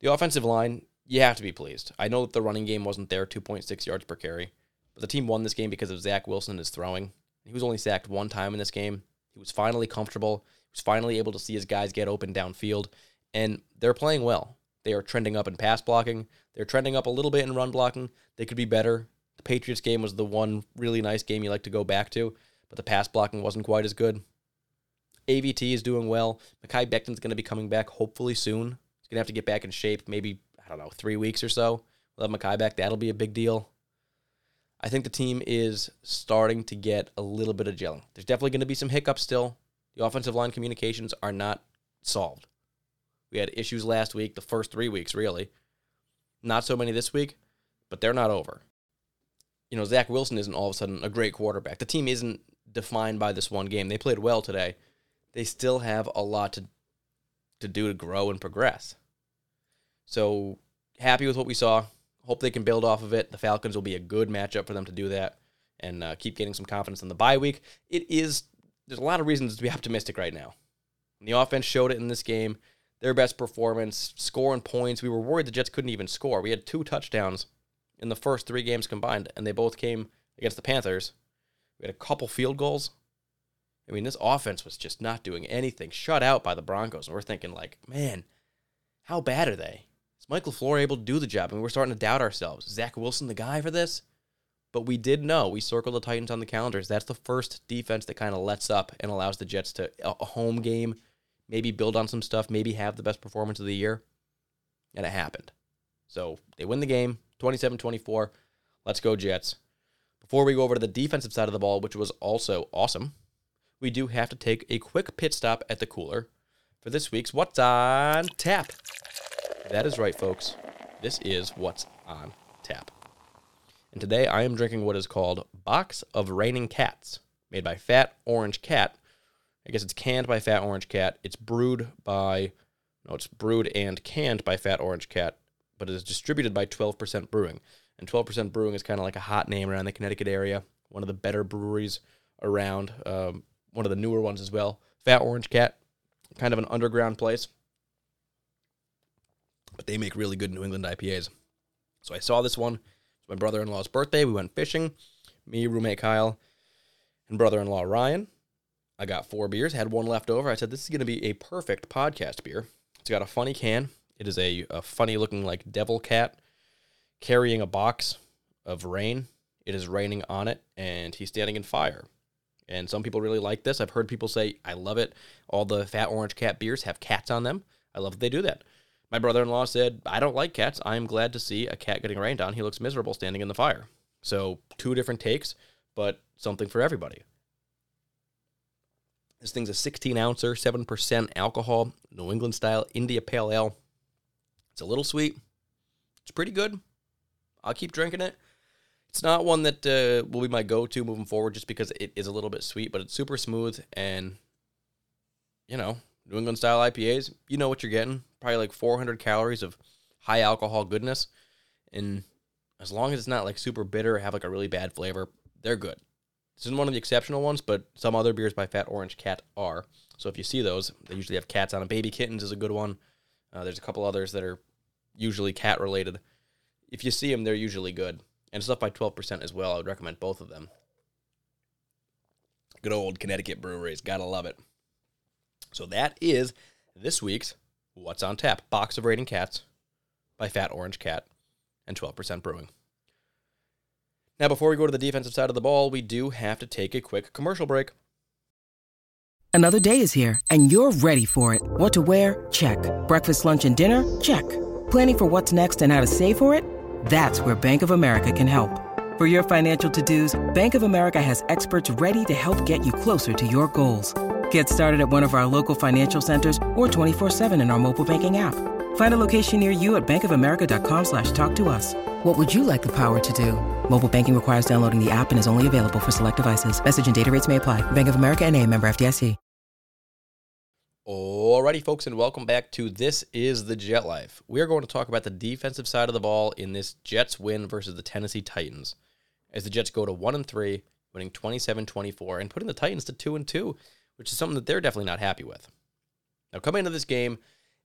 The offensive line, you have to be pleased. I know that the running game wasn't there, 2.6 yards per carry, but the team won this game because of Zach Wilson and his throwing. He was only sacked one time in this game. He was finally comfortable. He was finally able to see his guys get open downfield, and they're playing well. They are trending up in pass blocking. They're trending up a little bit in run blocking. They could be better. The Patriots game was the one really nice game you like to go back to, but the pass blocking wasn't quite as good. AVT is doing well. Mekhi Becton's going to be coming back hopefully soon. He's going to have to get back in shape, maybe, I don't know, three weeks or so. We'll have Mekhi back. That'll be a big deal. I think the team is starting to get a little bit of gelling. There's definitely going to be some hiccups still. The offensive line communications are not solved. We had issues last week, the first three weeks, really. Not so many this week, but they're not over. You know, Zach Wilson isn't all of a sudden a great quarterback. The team isn't defined by this one game. They played well today. They still have a lot to to do to grow and progress. So happy with what we saw. Hope they can build off of it. The Falcons will be a good matchup for them to do that and uh, keep getting some confidence in the bye week. It is there's a lot of reasons to be optimistic right now. And the offense showed it in this game. Their best performance, scoring points. We were worried the Jets couldn't even score. We had two touchdowns in the first three games combined, and they both came against the Panthers. We had a couple field goals. I mean, this offense was just not doing anything, shut out by the Broncos. And we're thinking, like, man, how bad are they? Mike LaFleur able to do the job? I mean, we're starting to doubt ourselves. Is Zach Wilson the guy for this? But we did know. We circled the Titans on the calendars. That's the first defense that kind of lets up and allows the Jets to a home game, maybe build on some stuff, maybe have the best performance of the year. And it happened. So they win the game 27 24. Let's go, Jets. Before we go over to the defensive side of the ball, which was also awesome, we do have to take a quick pit stop at the cooler for this week's What's on Tap. That is right, folks. This is What's on Tap. And today I am drinking what is called Box of Raining Cats, made by Fat Orange Cat. I guess it's canned by Fat Orange Cat. It's brewed by, no, it's brewed and canned by Fat Orange Cat, but it is distributed by 12% Brewing. And 12% Brewing is kind of like a hot name around the Connecticut area, one of the better breweries around, um, one of the newer ones as well. Fat Orange Cat, kind of an underground place, but they make really good New England IPAs. So I saw this one It's my brother in law's birthday. We went fishing. Me, roommate Kyle, and brother in law Ryan. I got four beers, had one left over. I said, This is going to be a perfect podcast beer. It's got a funny can. It is a, a funny looking, like devil cat carrying a box of rain. It is raining on it, and he's standing in fire. And some people really like this. I've heard people say, I love it. All the Fat Orange Cat beers have cats on them. I love that they do that. My brother in law said, I don't like cats. I am glad to see a cat getting rained on. He looks miserable standing in the fire. So, two different takes, but something for everybody. This thing's a 16 ouncer, 7% alcohol, New England style India Pale Ale. It's a little sweet. It's pretty good. I'll keep drinking it. It's not one that uh, will be my go to moving forward just because it is a little bit sweet, but it's super smooth and, you know, New England style IPAs, you know what you're getting. Probably like 400 calories of high alcohol goodness. And as long as it's not like super bitter or have like a really bad flavor, they're good. This isn't one of the exceptional ones, but some other beers by Fat Orange Cat are. So if you see those, they usually have cats on them. Baby Kittens is a good one. Uh, there's a couple others that are usually cat related. If you see them, they're usually good. And stuff by 12% as well. I would recommend both of them. Good old Connecticut breweries. Gotta love it. So that is this week's What's on Tap Box of Raining Cats by Fat Orange Cat and 12% Brewing. Now, before we go to the defensive side of the ball, we do have to take a quick commercial break. Another day is here, and you're ready for it. What to wear? Check. Breakfast, lunch, and dinner? Check. Planning for what's next and how to save for it? That's where Bank of America can help. For your financial to dos, Bank of America has experts ready to help get you closer to your goals. Get started at one of our local financial centers or 24-7 in our mobile banking app. Find a location near you at bankofamerica.com slash talk to us. What would you like the power to do? Mobile banking requires downloading the app and is only available for select devices. Message and data rates may apply. Bank of America and a member FDIC. Alrighty, folks, and welcome back to This is the Jet Life. We are going to talk about the defensive side of the ball in this Jets win versus the Tennessee Titans. As the Jets go to 1 and 3, winning 27-24 and putting the Titans to 2 and 2 which is something that they're definitely not happy with. Now, coming into this game,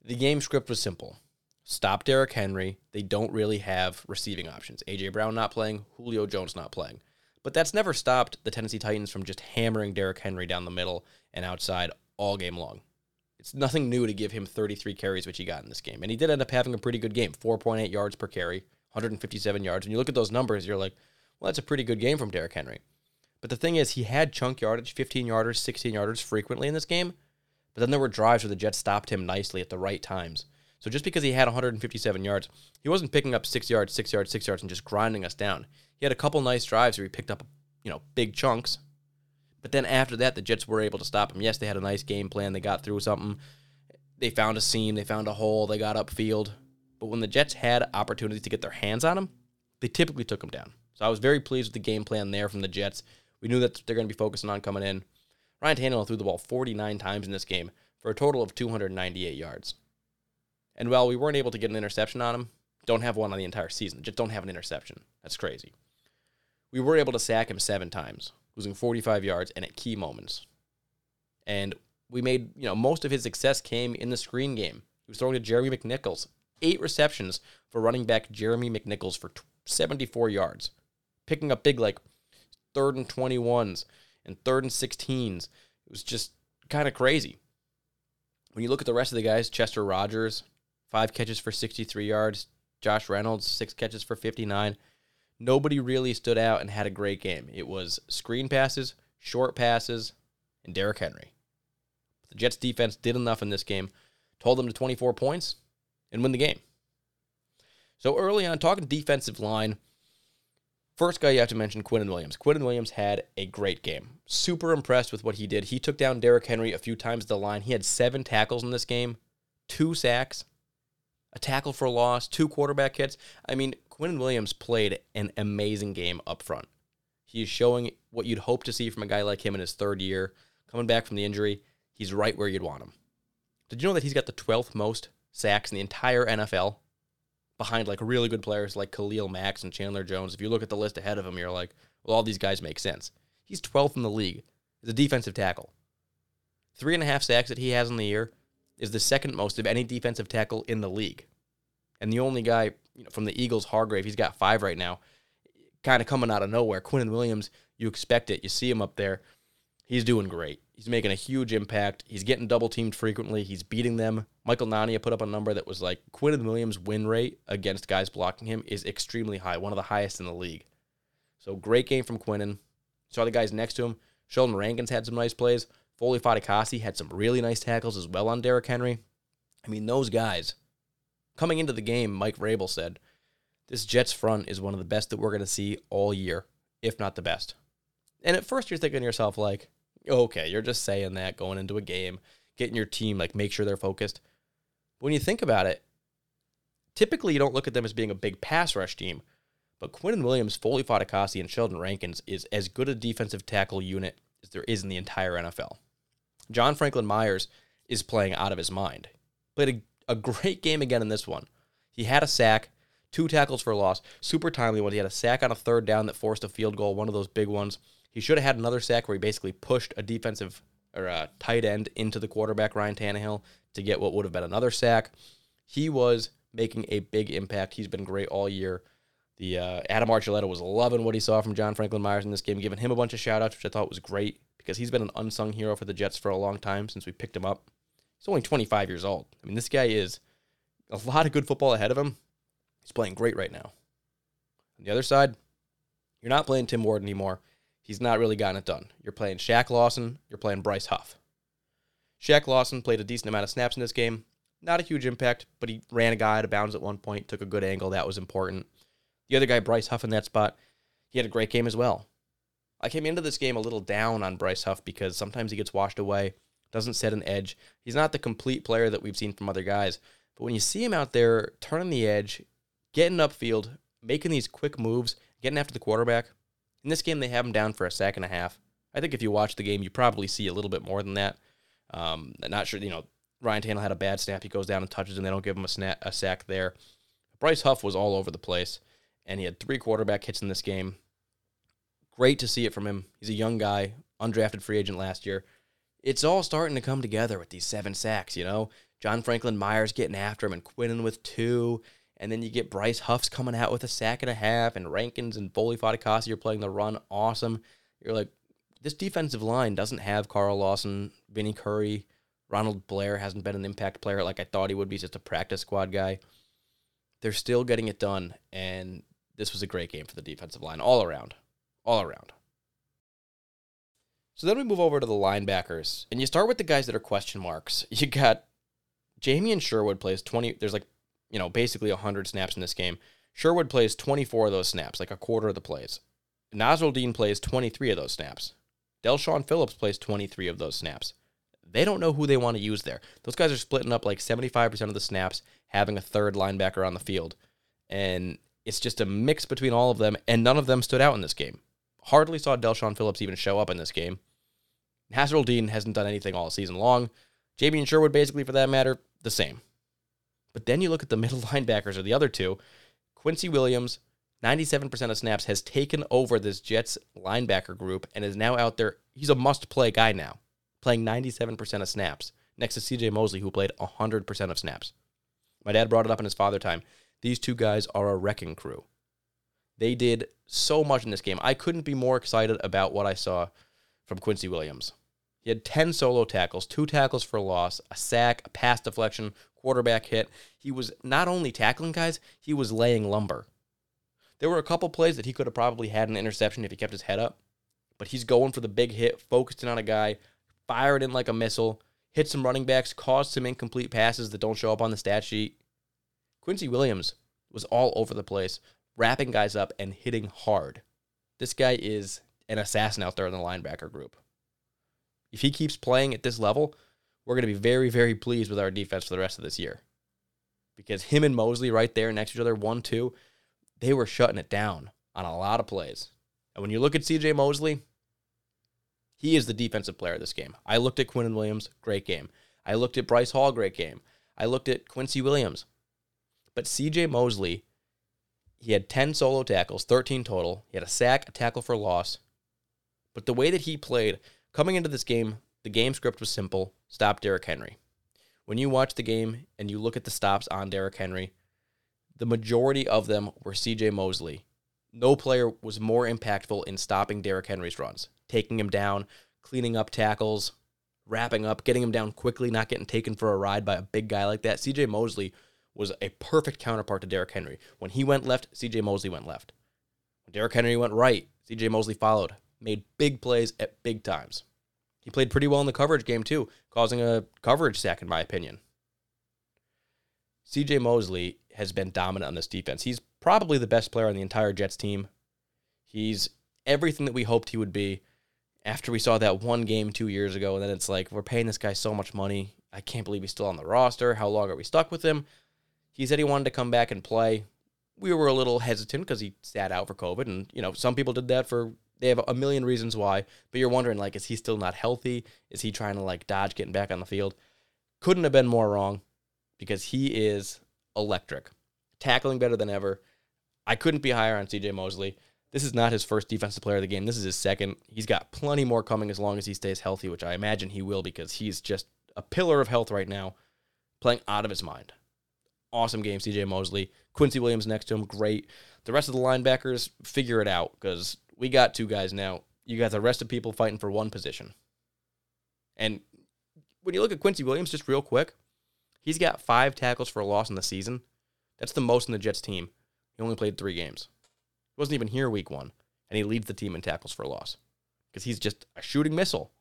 the game script was simple stop Derrick Henry. They don't really have receiving options. AJ Brown not playing, Julio Jones not playing. But that's never stopped the Tennessee Titans from just hammering Derrick Henry down the middle and outside all game long. It's nothing new to give him 33 carries, which he got in this game. And he did end up having a pretty good game 4.8 yards per carry, 157 yards. When you look at those numbers, you're like, well, that's a pretty good game from Derrick Henry. But the thing is, he had chunk yardage, 15 yarders, 16 yarders frequently in this game. But then there were drives where the Jets stopped him nicely at the right times. So just because he had 157 yards, he wasn't picking up six yards, six yards, six yards, and just grinding us down. He had a couple nice drives where he picked up, you know, big chunks. But then after that, the Jets were able to stop him. Yes, they had a nice game plan. They got through something. They found a seam. They found a hole. They got upfield. But when the Jets had opportunities to get their hands on him, they typically took him down. So I was very pleased with the game plan there from the Jets. We knew that they're going to be focusing on coming in. Ryan Tannehill threw the ball 49 times in this game for a total of 298 yards. And while we weren't able to get an interception on him, don't have one on the entire season. Just don't have an interception. That's crazy. We were able to sack him seven times, losing 45 yards and at key moments. And we made, you know, most of his success came in the screen game. He was throwing to Jeremy McNichols. Eight receptions for running back Jeremy McNichols for 74 yards. Picking up big, like, third and 21s and third and 16s. It was just kind of crazy. When you look at the rest of the guys, Chester Rogers, five catches for 63 yards. Josh Reynolds, six catches for 59. Nobody really stood out and had a great game. It was screen passes, short passes, and Derrick Henry. The Jets defense did enough in this game, told them to 24 points, and win the game. So early on, talking defensive line, first guy you have to mention, Quinnen Williams. Quinnen Williams had a great game. Super impressed with what he did. He took down Derrick Henry a few times the line. He had seven tackles in this game, two sacks, a tackle for loss, two quarterback hits. I mean, Quinnen Williams played an amazing game up front. He's showing what you'd hope to see from a guy like him in his third year. Coming back from the injury, he's right where you'd want him. Did you know that he's got the 12th most sacks in the entire NFL? Behind like really good players like Khalil Mack and Chandler Jones. If you look at the list ahead of him, you're like, well, all these guys make sense. He's 12th in the league as a defensive tackle. Three and a half sacks that he has in the year is the second most of any defensive tackle in the league. And the only guy you know, from the Eagles, Hargrave, he's got five right now, kind of coming out of nowhere. Quinnen Williams, you expect it. You see him up there. He's doing great. He's making a huge impact. He's getting double teamed frequently. He's beating them. Michael Nania put up a number that was like Quinnen Williams' win rate against guys blocking him is extremely high, one of the highest in the league. So great game from Quinnen. Saw the guys next to him. Sheldon Rankins had some nice plays. Foley Fatukasi had some really nice tackles as well on Derrick Henry. I mean, those guys. Coming into the game, Mike Vrabel said, This Jets front is one of the best that we're going to see all year, if not the best. And at first, you're thinking to yourself, like, okay, you're just saying that going into a game, getting your team, like, make sure they're focused. When you think about it, typically you don't look at them as being a big pass rush team. But Quinnen Williams, Foley Fatukasi, and Sheldon Rankins is as good a defensive tackle unit as there is in the entire NFL. John Franklin Myers is playing out of his mind. Played a, a great game again in this one. He had a sack, two tackles for a loss, super timely ones. He had a sack on a third down that forced a field goal, one of those big ones. He should have had another sack where he basically pushed a defensive or a tight end into the quarterback, Ryan Tannehill, to get what would have been another sack. He was making a big impact. He's been great all year. The uh, Adam Archuleta was loving what he saw from John Franklin Myers in this game, giving him a bunch of shout outs, which I thought was great because he's been an unsung hero for the Jets for a long time since we picked him up. He's only 25 years old. I mean, this guy is a lot of good football ahead of him. He's playing great right now. On the other side, you're not playing Tim Ward anymore. He's not really gotten it done. You're playing Shaq Lawson. You're playing Bryce Huff. Shaq Lawson played a decent amount of snaps in this game. Not a huge impact, but he ran a guy out of bounds at one point, took a good angle. That was important. The other guy, Bryce Huff, in that spot, he had a great game as well. I came into this game a little down on Bryce Huff because sometimes he gets washed away, doesn't set an edge. He's not the complete player that we've seen from other guys. But when you see him out there turning the edge, getting upfield, making these quick moves, getting after the quarterback, in this game they have him down for a sack and a half. I think if you watch the game, you probably see a little bit more than that. Um, not sure, you know, Ryan Tannehill had a bad snap. He goes down and touches, and they don't give him a, snap, a sack there. Bryce Huff was all over the place, and he had three quarterback hits in this game. Great to see it from him. He's a young guy, undrafted free agent last year. It's all starting to come together with these seven sacks, you know? John Franklin Myers getting after him and Quinnen with two. And then you get Bryce Huffs coming out with a sack and a half, and Rankins and Foley Fatukasi are playing the run awesome. You're like, this defensive line doesn't have Carl Lawson, Vinny Curry, Ronald Blair hasn't been an impact player like I thought he would be, just a practice squad guy. They're still getting it done, and this was a great game for the defensive line all around. All around. So then we move over to the linebackers, and you start with the guys that are question marks. You got Jamien Sherwood plays 20, there's like, you know, basically 100 snaps in this game. Sherwood plays 24 of those snaps, like a quarter of the plays. Nasirildeen plays 23 of those snaps. Del'Shawn Phillips plays 23 of those snaps. They don't know who they want to use there. Those guys are splitting up like 75% of the snaps, having a third linebacker on the field. And it's just a mix between all of them, and none of them stood out in this game. Hardly saw Del'Shawn Phillips even show up in this game. Nasirildeen hasn't done anything all season long. Jamien Sherwood, basically, for that matter, the same. But then you look at the middle linebackers or the other two. Quincy Williams, 97% of snaps, has taken over this Jets linebacker group and is now out there. He's a must play guy now, playing 97% of snaps next to CJ Mosley, who played 100% of snaps. My dad brought it up in his father time. These two guys are a wrecking crew. They did so much in this game. I couldn't be more excited about what I saw from Quincy Williams. He had 10 solo tackles, two tackles for loss, a sack, a pass deflection, quarterback hit. He was not only tackling guys, he was laying lumber. There were a couple plays that he could have probably had an interception if he kept his head up, but he's going for the big hit, focusing on a guy, fired in like a missile, hit some running backs, caused some incomplete passes that don't show up on the stat sheet. Quincy Williams was all over the place, wrapping guys up and hitting hard. This guy is an assassin out there in the linebacker group. If he keeps playing at this level, we're going to be very, very pleased with our defense for the rest of this year. Because him and Mosley right there next to each other, one, two, they were shutting it down on a lot of plays. And when you look at CJ Mosley, he is the defensive player of this game. I looked at Quinnen Williams, great game. I looked at Bryce Hall, great game. I looked at Quincy Williams. But CJ Mosley, he had 10 solo tackles, 13 total. He had a sack, a tackle for loss. But the way that he played, coming into this game, the game script was simple stop Derrick Henry. When you watch the game and you look at the stops on Derrick Henry, the majority of them were CJ Mosley. No player was more impactful in stopping Derrick Henry's runs, taking him down, cleaning up tackles, wrapping up, getting him down quickly, not getting taken for a ride by a big guy like that. CJ Mosley was a perfect counterpart to Derrick Henry. When he went left, CJ Mosley went left. When Derrick Henry went right, CJ Mosley followed, made big plays at big times. He played pretty well in the coverage game, too, causing a coverage sack, in my opinion. CJ Mosley has been dominant on this defense. He's probably the best player on the entire Jets team. He's everything that we hoped he would be after we saw that one game two years ago. And then it's like, we're paying this guy so much money. I can't believe he's still on the roster. How long are we stuck with him? He said he wanted to come back and play. We were a little hesitant because he sat out for COVID. And, you know, some people did that for, they have a million reasons why. But you're wondering, like, is he still not healthy? Is he trying to, like, dodge getting back on the field? Couldn't have been more wrong because he is electric, tackling better than ever. I couldn't be higher on CJ Mosley. This is not his first defensive player of the game. This is his second. He's got plenty more coming as long as he stays healthy, which I imagine he will because he's just a pillar of health right now, playing out of his mind. Awesome game, CJ Mosley. Quincy Williams next to him, great. The rest of the linebackers, figure it out because we got two guys now. You got the rest of people fighting for one position. And when you look at Quincy Williams, just real quick, he's got five tackles for a loss in the season. That's the most in the Jets team. He only played three games. He wasn't even here week one, and he leads the team in tackles for a loss because he's just a shooting missile.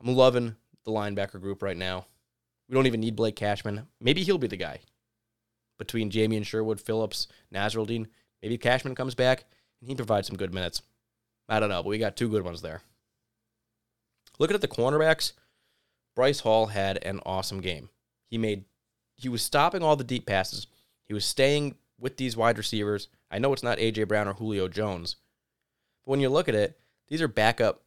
I'm loving the linebacker group right now. We don't even need Blake Cashman. Maybe he'll be the guy. Between Jamien Sherwood, Phillips, Nasirildeen, maybe Cashman comes back and he provides some good minutes. I don't know, but we got two good ones there. Looking at the cornerbacks, Bryce Hall had an awesome game. He made he was stopping all the deep passes. He was staying with these wide receivers. I know it's not AJ Brown or Julio Jones. But when you look at it, these are backup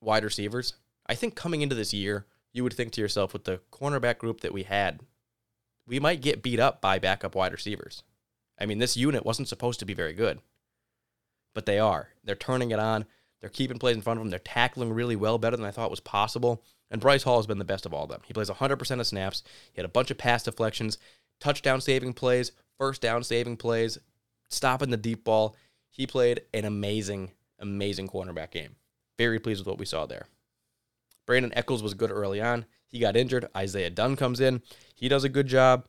wide receivers. I think coming into this year, you would think to yourself with the cornerback group that we had, we might get beat up by backup wide receivers. I mean, this unit wasn't supposed to be very good, but they are. They're turning it on. They're keeping plays in front of them. They're tackling really well, better than I thought was possible. And Bryce Hall has been the best of all of them. He plays 100% of snaps. He had a bunch of pass deflections, touchdown saving plays, first down saving plays, stopping the deep ball. He played an amazing, amazing cornerback game. Very pleased with what we saw there. Brandin Echols was good early on. He got injured. Isaiah Dunn comes in. He does a good job.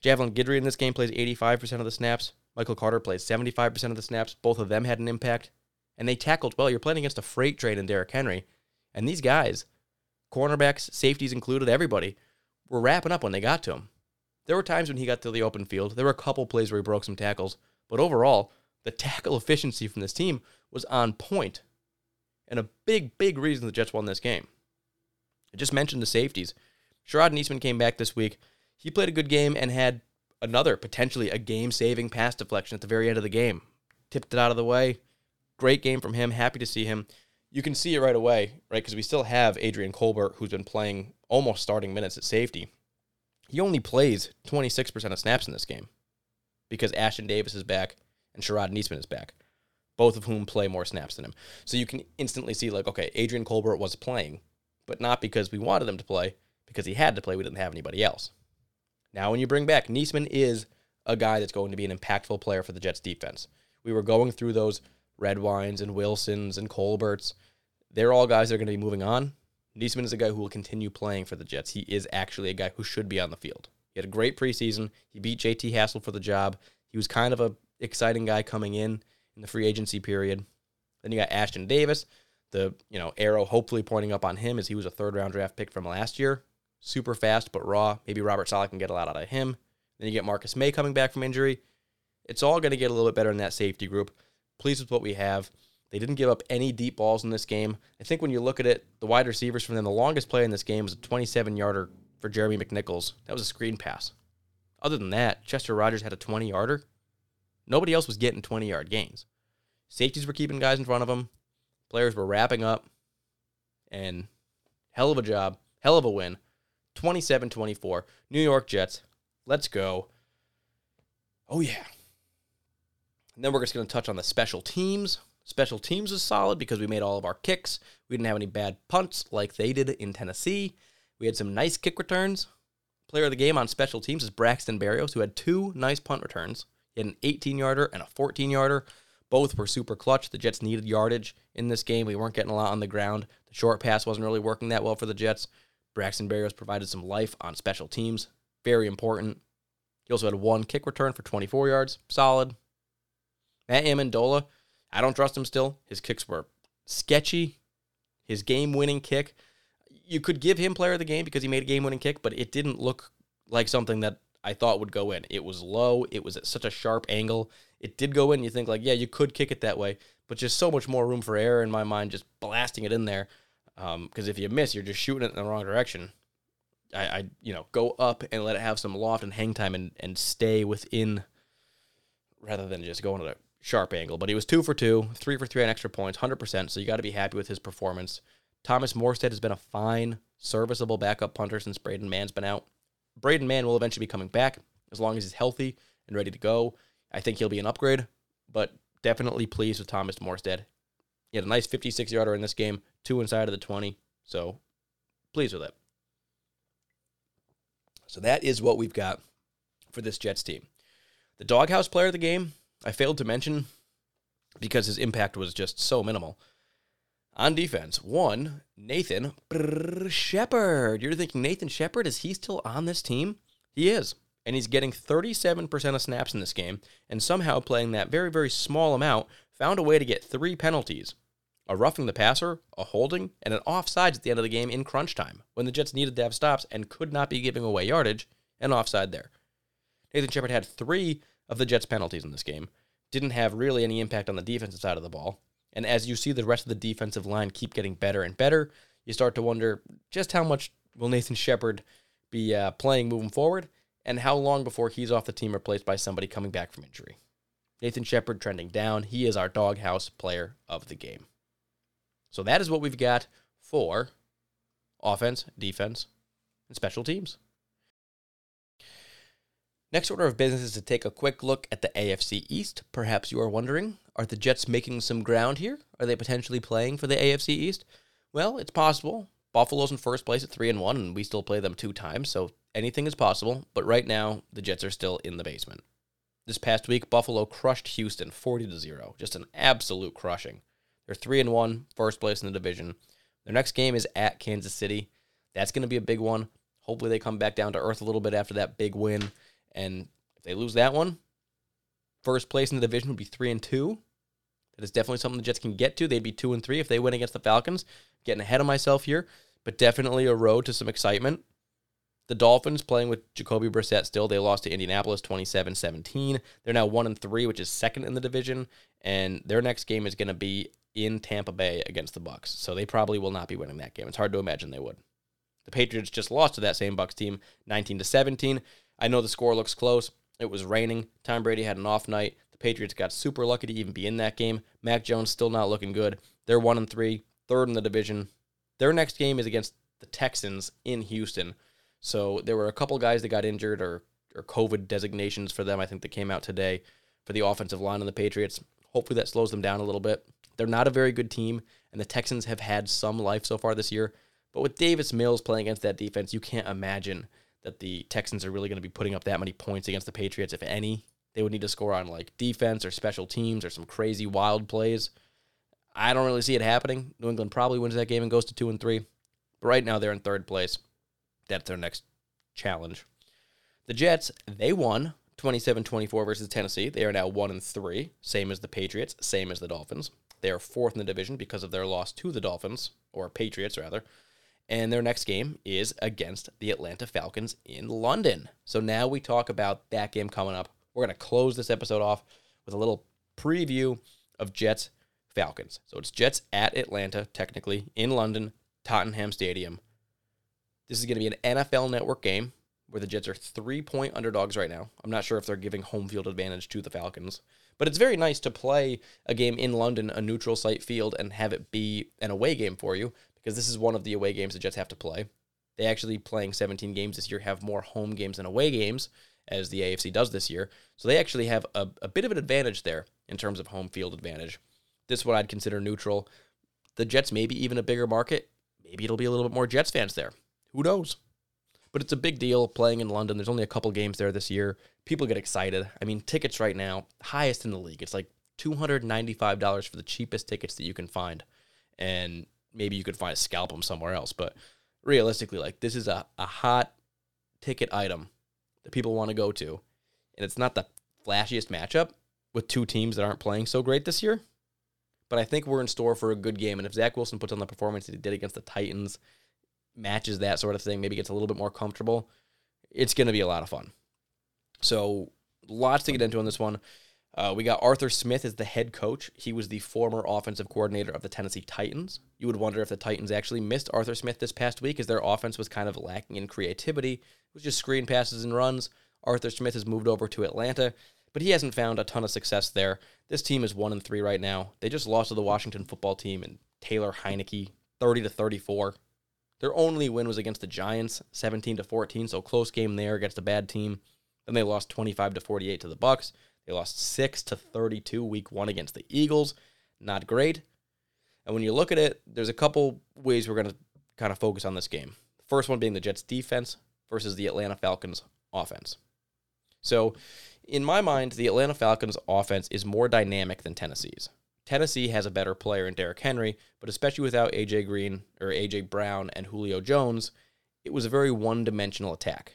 Javelin Guidry in this game plays 85% of the snaps. Michael Carter played 75% of the snaps. Both of them had an impact. And they tackled well. You're playing against a freight train in Derrick Henry. And these guys, cornerbacks, safeties included, everybody, were wrapping up when they got to him. There were times when he got to the open field. There were a couple plays where he broke some tackles. But overall, the tackle efficiency from this team was on point. And a big, big reason the Jets won this game. I just mentioned the safeties. Sharrod Neasman came back this week. He played a good game and had another potentially a game saving pass deflection at the very end of the game. Tipped it out of the way. Great game from him. Happy to see him. You can see it right away, right? Because we still have Adrian Colbert, who's been playing almost starting minutes at safety. He only plays 26% of snaps in this game because Ashtyn Davis is back and Sharrod Neasman is back, both of whom play more snaps than him. So you can instantly see, like, okay, Adrian Colbert was playing, but not because we wanted him to play, because he had to play. We didn't have anybody else. Now, when you bring back Neasman, is a guy that's going to be an impactful player for the Jets defense. We were going through those Redwines and Wilsons and Colberts. They're all guys that are going to be moving on. Neasman is a guy who will continue playing for the Jets. He is actually a guy who should be on the field. He had a great preseason. He beat JT Hassell for the job. He was kind of a exciting guy coming in in the free agency period. Then you got Ashtyn Davis. The you know arrow hopefully pointing up on him as he was a third round draft pick from last year. Super fast but raw. Maybe Robert Saleh can get a lot out of him. Then you get Marcus Maye coming back from injury. It's all going to get a little bit better in that safety group. Pleased with what we have. They didn't give up any deep balls in this game. I think when you look at it, the wide receivers from them, the longest play in this game was a 27 yarder for Jeremy McNichols. That was a screen pass. Other than that, Chester Rogers had a 20 yarder. Nobody else was getting 20 yard gains. Safeties were keeping guys in front of them. Players were wrapping up. And hell of a job, hell of a win. 27 24. New York Jets. Let's go. Oh, yeah. And then we're just going to touch on the special teams. Special teams was solid because we made all of our kicks. We didn't have any bad punts like they did in Tennessee. We had some nice kick returns. Player of the game on special teams is Braxton Berrios, who had two nice punt returns. He had an 18 yarder and a 14 yarder. Both were super clutch. The Jets needed yardage in this game. We weren't getting a lot on the ground. The short pass wasn't really working that well for the Jets. Braxton Berrios provided some life on special teams. Very important. He also had one kick return for 24 yards. Solid. Matt Amendola, I don't trust him still. His kicks were sketchy. His game winning kick, you could give him player of the game because he made a game winning kick, but it didn't look like something that I thought would go in. It was low. It was at such a sharp angle. It did go in. You think like, yeah, you could kick it that way, but just so much more room for error in my mind, just blasting it in there. Because um, if you miss, you're just shooting it in the wrong direction. I, I, you know, go up and let it have some loft and hang time and, and stay within, rather than just going at a sharp angle. But he was two for two, three for three on extra points, hundred percent. So you got to be happy with his performance. Thomas Morstead has been a fine, serviceable backup punter since Braden Mann's been out. Braden Mann will eventually be coming back as long as he's healthy and ready to go. I think he'll be an upgrade, but definitely pleased with Thomas Morstead. He had a nice 56 yarder in this game, two inside of the 20. So pleased with it. So that is what we've got for this Jets team. The doghouse player of the game, I failed to mention because his impact was just so minimal. On defense, one, Nathan Shepherd. You're thinking Nathan Shepherd, is he still on this team? He is. And he's getting 37% of snaps in this game, and somehow playing that very, very small amount, found a way to get three penalties a roughing the passer, a holding, and an offsides at the end of the game in crunch time when the Jets needed to have stops and could not be giving away yardage, and offside there. Nathan Shepherd had three of the Jets' penalties in this game, didn't have really any impact on the defensive side of the ball. And as you see the rest of the defensive line keep getting better and better, you start to wonder just how much will Nathan Shepherd be uh, playing moving forward, and how long before he's off the team replaced by somebody coming back from injury. Nathan Shepherd trending down. He is our doghouse player of the game. So that is what we've got for offense, defense, and special teams. Next order of business is to take a quick look at the AFC East. Perhaps you are wondering Are the Jets making some ground here? Are they potentially playing for the AFC East? Well, it's possible. Buffalo's in first place at 3 and 1 and we still play them two times, so anything is possible, but right now the Jets are still in the basement. This past week Buffalo crushed Houston 40 to 0, just an absolute crushing. They're 3 and one, first place in the division. Their next game is at Kansas City. That's going to be a big one. Hopefully they come back down to earth a little bit after that big win and if they lose that one, first place in the division would be 3 and 2. That is definitely something the Jets can get to. They'd be 2 and 3 if they win against the Falcons. Getting ahead of myself here, but definitely a road to some excitement. The Dolphins playing with Jacoby Brissett still. They lost to Indianapolis 27 17. They're now 1 and 3, which is second in the division. And their next game is going to be in Tampa Bay against the Bucks. So they probably will not be winning that game. It's hard to imagine they would. The Patriots just lost to that same Bucks team 19 to 17. I know the score looks close. It was raining. Tom Brady had an off night. The Patriots got super lucky to even be in that game. Mac Jones still not looking good. They're 1 and 3, third in the division. Their next game is against the Texans in Houston. So there were a couple guys that got injured or or COVID designations for them. I think that came out today for the offensive line on the Patriots. Hopefully that slows them down a little bit. They're not a very good team, and the Texans have had some life so far this year. But with Davis Mills playing against that defense, you can't imagine that the Texans are really going to be putting up that many points against the Patriots, if any. They would need to score on like defense or special teams or some crazy wild plays. I don't really see it happening. New England probably wins that game and goes to two and three. But right now they're in third place that's their next challenge. The Jets, they won 27-24 versus Tennessee. They are now 1 and 3, same as the Patriots, same as the Dolphins. They are fourth in the division because of their loss to the Dolphins or Patriots rather. And their next game is against the Atlanta Falcons in London. So now we talk about that game coming up. We're going to close this episode off with a little preview of Jets Falcons. So it's Jets at Atlanta, technically, in London, Tottenham Stadium. This is going to be an NFL network game where the Jets are three point underdogs right now. I'm not sure if they're giving home field advantage to the Falcons, but it's very nice to play a game in London, a neutral site field, and have it be an away game for you because this is one of the away games the Jets have to play. They actually playing 17 games this year have more home games than away games as the AFC does this year. So they actually have a, a bit of an advantage there in terms of home field advantage. This is what I'd consider neutral. The Jets maybe even a bigger market. Maybe it'll be a little bit more Jets fans there. Who knows? But it's a big deal playing in London. There's only a couple games there this year. People get excited. I mean, tickets right now, highest in the league. It's like $295 for the cheapest tickets that you can find. And maybe you could find a scalp them somewhere else. But realistically, like this is a, a hot ticket item that people want to go to. And it's not the flashiest matchup with two teams that aren't playing so great this year. But I think we're in store for a good game. And if Zach Wilson puts on the performance that he did against the Titans matches that sort of thing, maybe gets a little bit more comfortable, it's going to be a lot of fun. So, lots to get into on this one. Uh, we got Arthur Smith as the head coach. He was the former offensive coordinator of the Tennessee Titans. You would wonder if the Titans actually missed Arthur Smith this past week as their offense was kind of lacking in creativity. It was just screen passes and runs. Arthur Smith has moved over to Atlanta, but he hasn't found a ton of success there. This team is 1 and 3 right now. They just lost to the Washington football team and Taylor Heinicke 30 to 34. Their only win was against the Giants, 17 to 14, so close game there against a bad team. Then they lost 25 to 48 to the Bucks. They lost 6 to 32 week 1 against the Eagles. Not great. And when you look at it, there's a couple ways we're going to kind of focus on this game. First one being the Jets defense versus the Atlanta Falcons offense. So, in my mind, the Atlanta Falcons offense is more dynamic than Tennessee's. Tennessee has a better player in Derrick Henry, but especially without AJ Green or AJ Brown and Julio Jones, it was a very one-dimensional attack.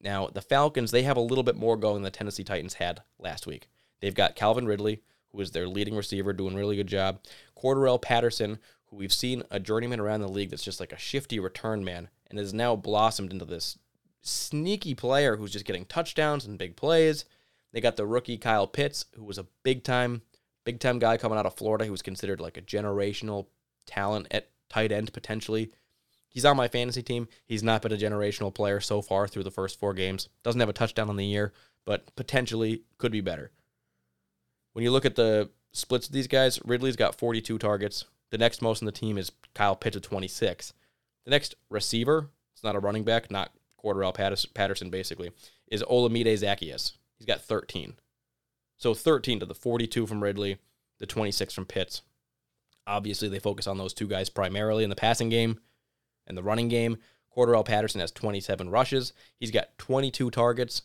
Now, the Falcons, they have a little bit more going than the Tennessee Titans had last week. They've got Calvin Ridley, who is their leading receiver, doing a really good job. Cordarrelle Patterson, who we've seen a journeyman around the league that's just like a shifty return man and has now blossomed into this sneaky player who's just getting touchdowns and big plays. They got the rookie Kyle Pitts, who was a big time big time guy coming out of Florida who was considered like a generational talent at tight end potentially. He's on my fantasy team. He's not been a generational player so far through the first four games. Doesn't have a touchdown on the year, but potentially could be better. When you look at the splits of these guys, Ridley's got 42 targets. The next most in the team is Kyle Pitts at 26. The next receiver, it's not a running back, not Cordarrelle Patterson, basically, is Olamide Zaccheaus. He's got 13. So 13 to the 42 from Ridley, the 26 from Pitts. Obviously, they focus on those two guys primarily in the passing game and the running game. Cordarrelle Patterson has 27 rushes. He's got 22 targets.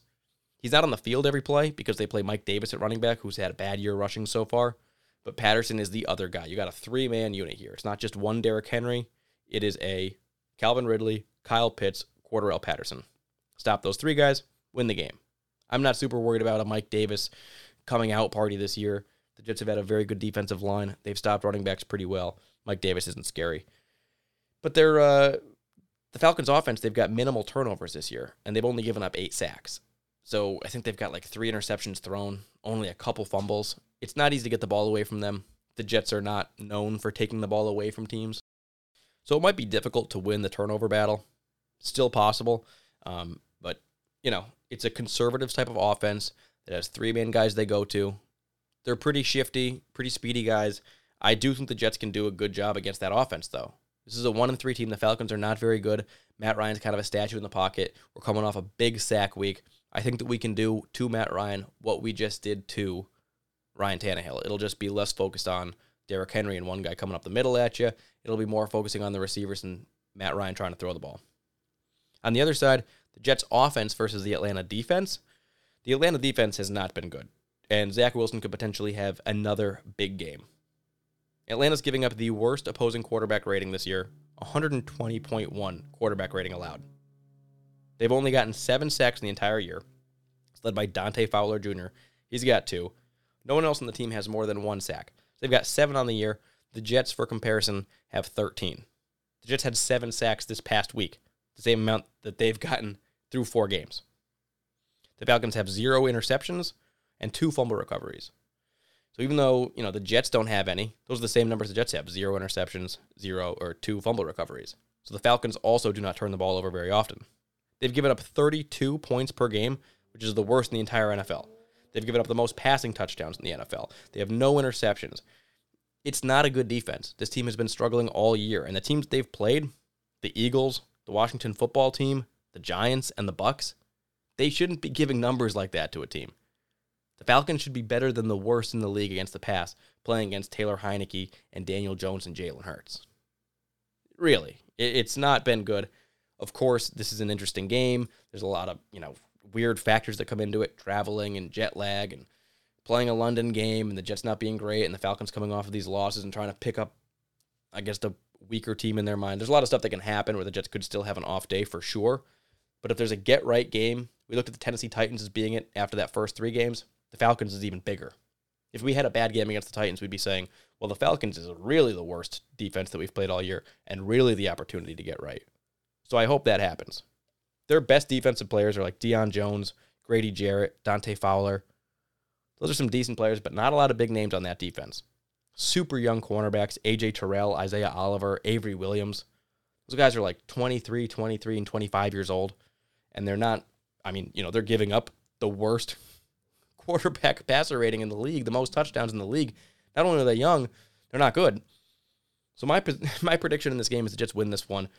He's not on the field every play because they play Mike Davis at running back, who's had a bad year rushing so far. But Patterson is the other guy. You got a three man unit here. It's not just one Derrick Henry, it is a Calvin Ridley, Kyle Pitts, Cordarrelle Patterson. Stop those three guys, win the game. I'm not super worried about a Mike Davis coming out party this year. The Jets have had a very good defensive line. They've stopped running backs pretty well. Mike Davis isn't scary. But they're uh, the Falcons offense, they've got minimal turnovers this year, and they've only given up eight sacks. So I think they've got like three interceptions thrown, only a couple fumbles. It's not easy to get the ball away from them. The Jets are not known for taking the ball away from teams. So it might be difficult to win the turnover battle. Still possible. Um, but, you know, it's a conservative type of offense that has three man guys they go to. They're pretty shifty, pretty speedy guys. I do think the Jets can do a good job against that offense, though. This is a one and three team. The Falcons are not very good. Matt Ryan's kind of a statue in the pocket. We're coming off a big sack week. I think that we can do to Matt Ryan what we just did to Ryan Tannehill. It'll just be less focused on Derrick Henry and one guy coming up the middle at you. It'll be more focusing on the receivers and Matt Ryan trying to throw the ball. On the other side, the Jets' offense versus the Atlanta defense. The Atlanta defense has not been good, and Zach Wilson could potentially have another big game. Atlanta's giving up the worst opposing quarterback rating this year 120.1 quarterback rating allowed. They've only gotten seven sacks in the entire year. It's led by Dante Fowler Jr. He's got two. No one else on the team has more than one sack. They've got seven on the year. The Jets, for comparison, have 13. The Jets had seven sacks this past week, the same amount that they've gotten through four games. The Falcons have zero interceptions and two fumble recoveries. So even though, you know, the Jets don't have any, those are the same numbers the Jets have zero interceptions, zero or two fumble recoveries. So the Falcons also do not turn the ball over very often. They've given up 32 points per game, which is the worst in the entire NFL. They've given up the most passing touchdowns in the NFL. They have no interceptions. It's not a good defense. This team has been struggling all year, and the teams they've played, the Eagles, the Washington football team, the Giants, and the Bucs, they shouldn't be giving numbers like that to a team. The Falcons should be better than the worst in the league against the pass, playing against Taylor Heinicke and Daniel Jones and Jalen Hurts. Really, it's not been good. Of course, this is an interesting game. There's a lot of, you know, weird factors that come into it, traveling and jet lag and playing a London game and the Jets not being great and the Falcons coming off of these losses and trying to pick up, I guess, the weaker team in their mind. There's a lot of stuff that can happen where the Jets could still have an off day for sure. But if there's a get right game, we looked at the Tennessee Titans as being it after that first three games. The Falcons is even bigger. If we had a bad game against the Titans, we'd be saying, well, the Falcons is really the worst defense that we've played all year and really the opportunity to get right. So I hope that happens. Their best defensive players are like Deion Jones, Grady Jarrett, Dante Fowler. Those are some decent players, but not a lot of big names on that defense. Super young cornerbacks, AJ Terrell, Isaiah Oliver, Avery Williams. Those guys are like 23, 23, and 25 years old. And they're not, I mean, you know, they're giving up the worst quarterback passer rating in the league, the most touchdowns in the league. Not only are they young, they're not good. So my my prediction in this game is the Jets win this one.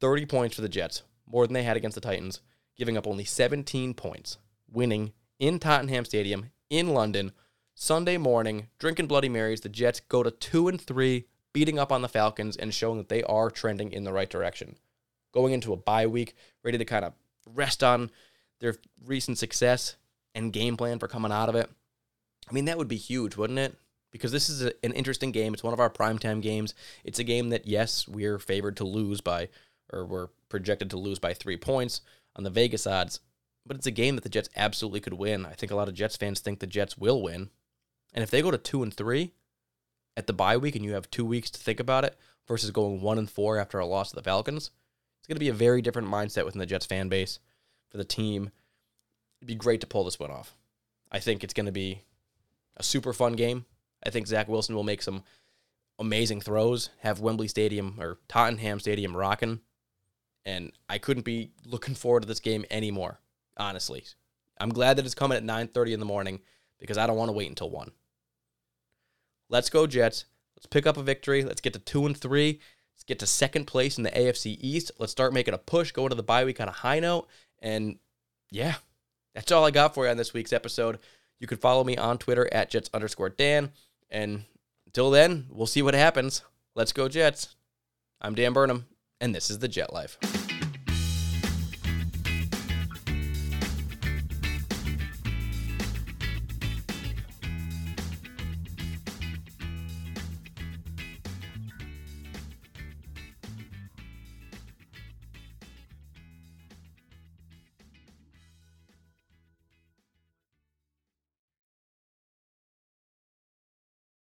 30 points for the Jets, more than they had against the Titans, giving up only 17 points, winning in Tottenham Stadium in London Sunday morning, drinking Bloody Marys. The Jets go to 2 and 3, beating up on the Falcons and showing that they are trending in the right direction. Going into a bye week, ready to kind of rest on their recent success and game plan for coming out of it. I mean, that would be huge, wouldn't it? Because this is a, an interesting game. It's one of our primetime games. It's a game that, yes, we're favored to lose by, or we're projected to lose by three points on the Vegas odds, but it's a game that the Jets absolutely could win. I think a lot of Jets fans think the Jets will win. And if they go to two and three at the bye week and you have two weeks to think about it versus going one and four after a loss to the Falcons, it's going to be a very different mindset within the Jets fan base for the team It'd be great to pull this one off. I think it's going to be a super fun game. I think Zach Wilson will make some amazing throws, have Wembley Stadium or Tottenham Stadium rocking. And I couldn't be looking forward to this game anymore, honestly. I'm glad that it's coming at 9:30 in the morning because I don't want to wait until 1. Let's go Jets. Let's pick up a victory. Let's get to 2 and 3. Get to second place in the AFC East. Let's start making a push, go into the bye week on a high note. And yeah, that's all I got for you on this week's episode. You can follow me on Twitter at Jets underscore Dan. And until then, we'll see what happens. Let's go, Jets. I'm Dan Burnham, and this is the Jet Life.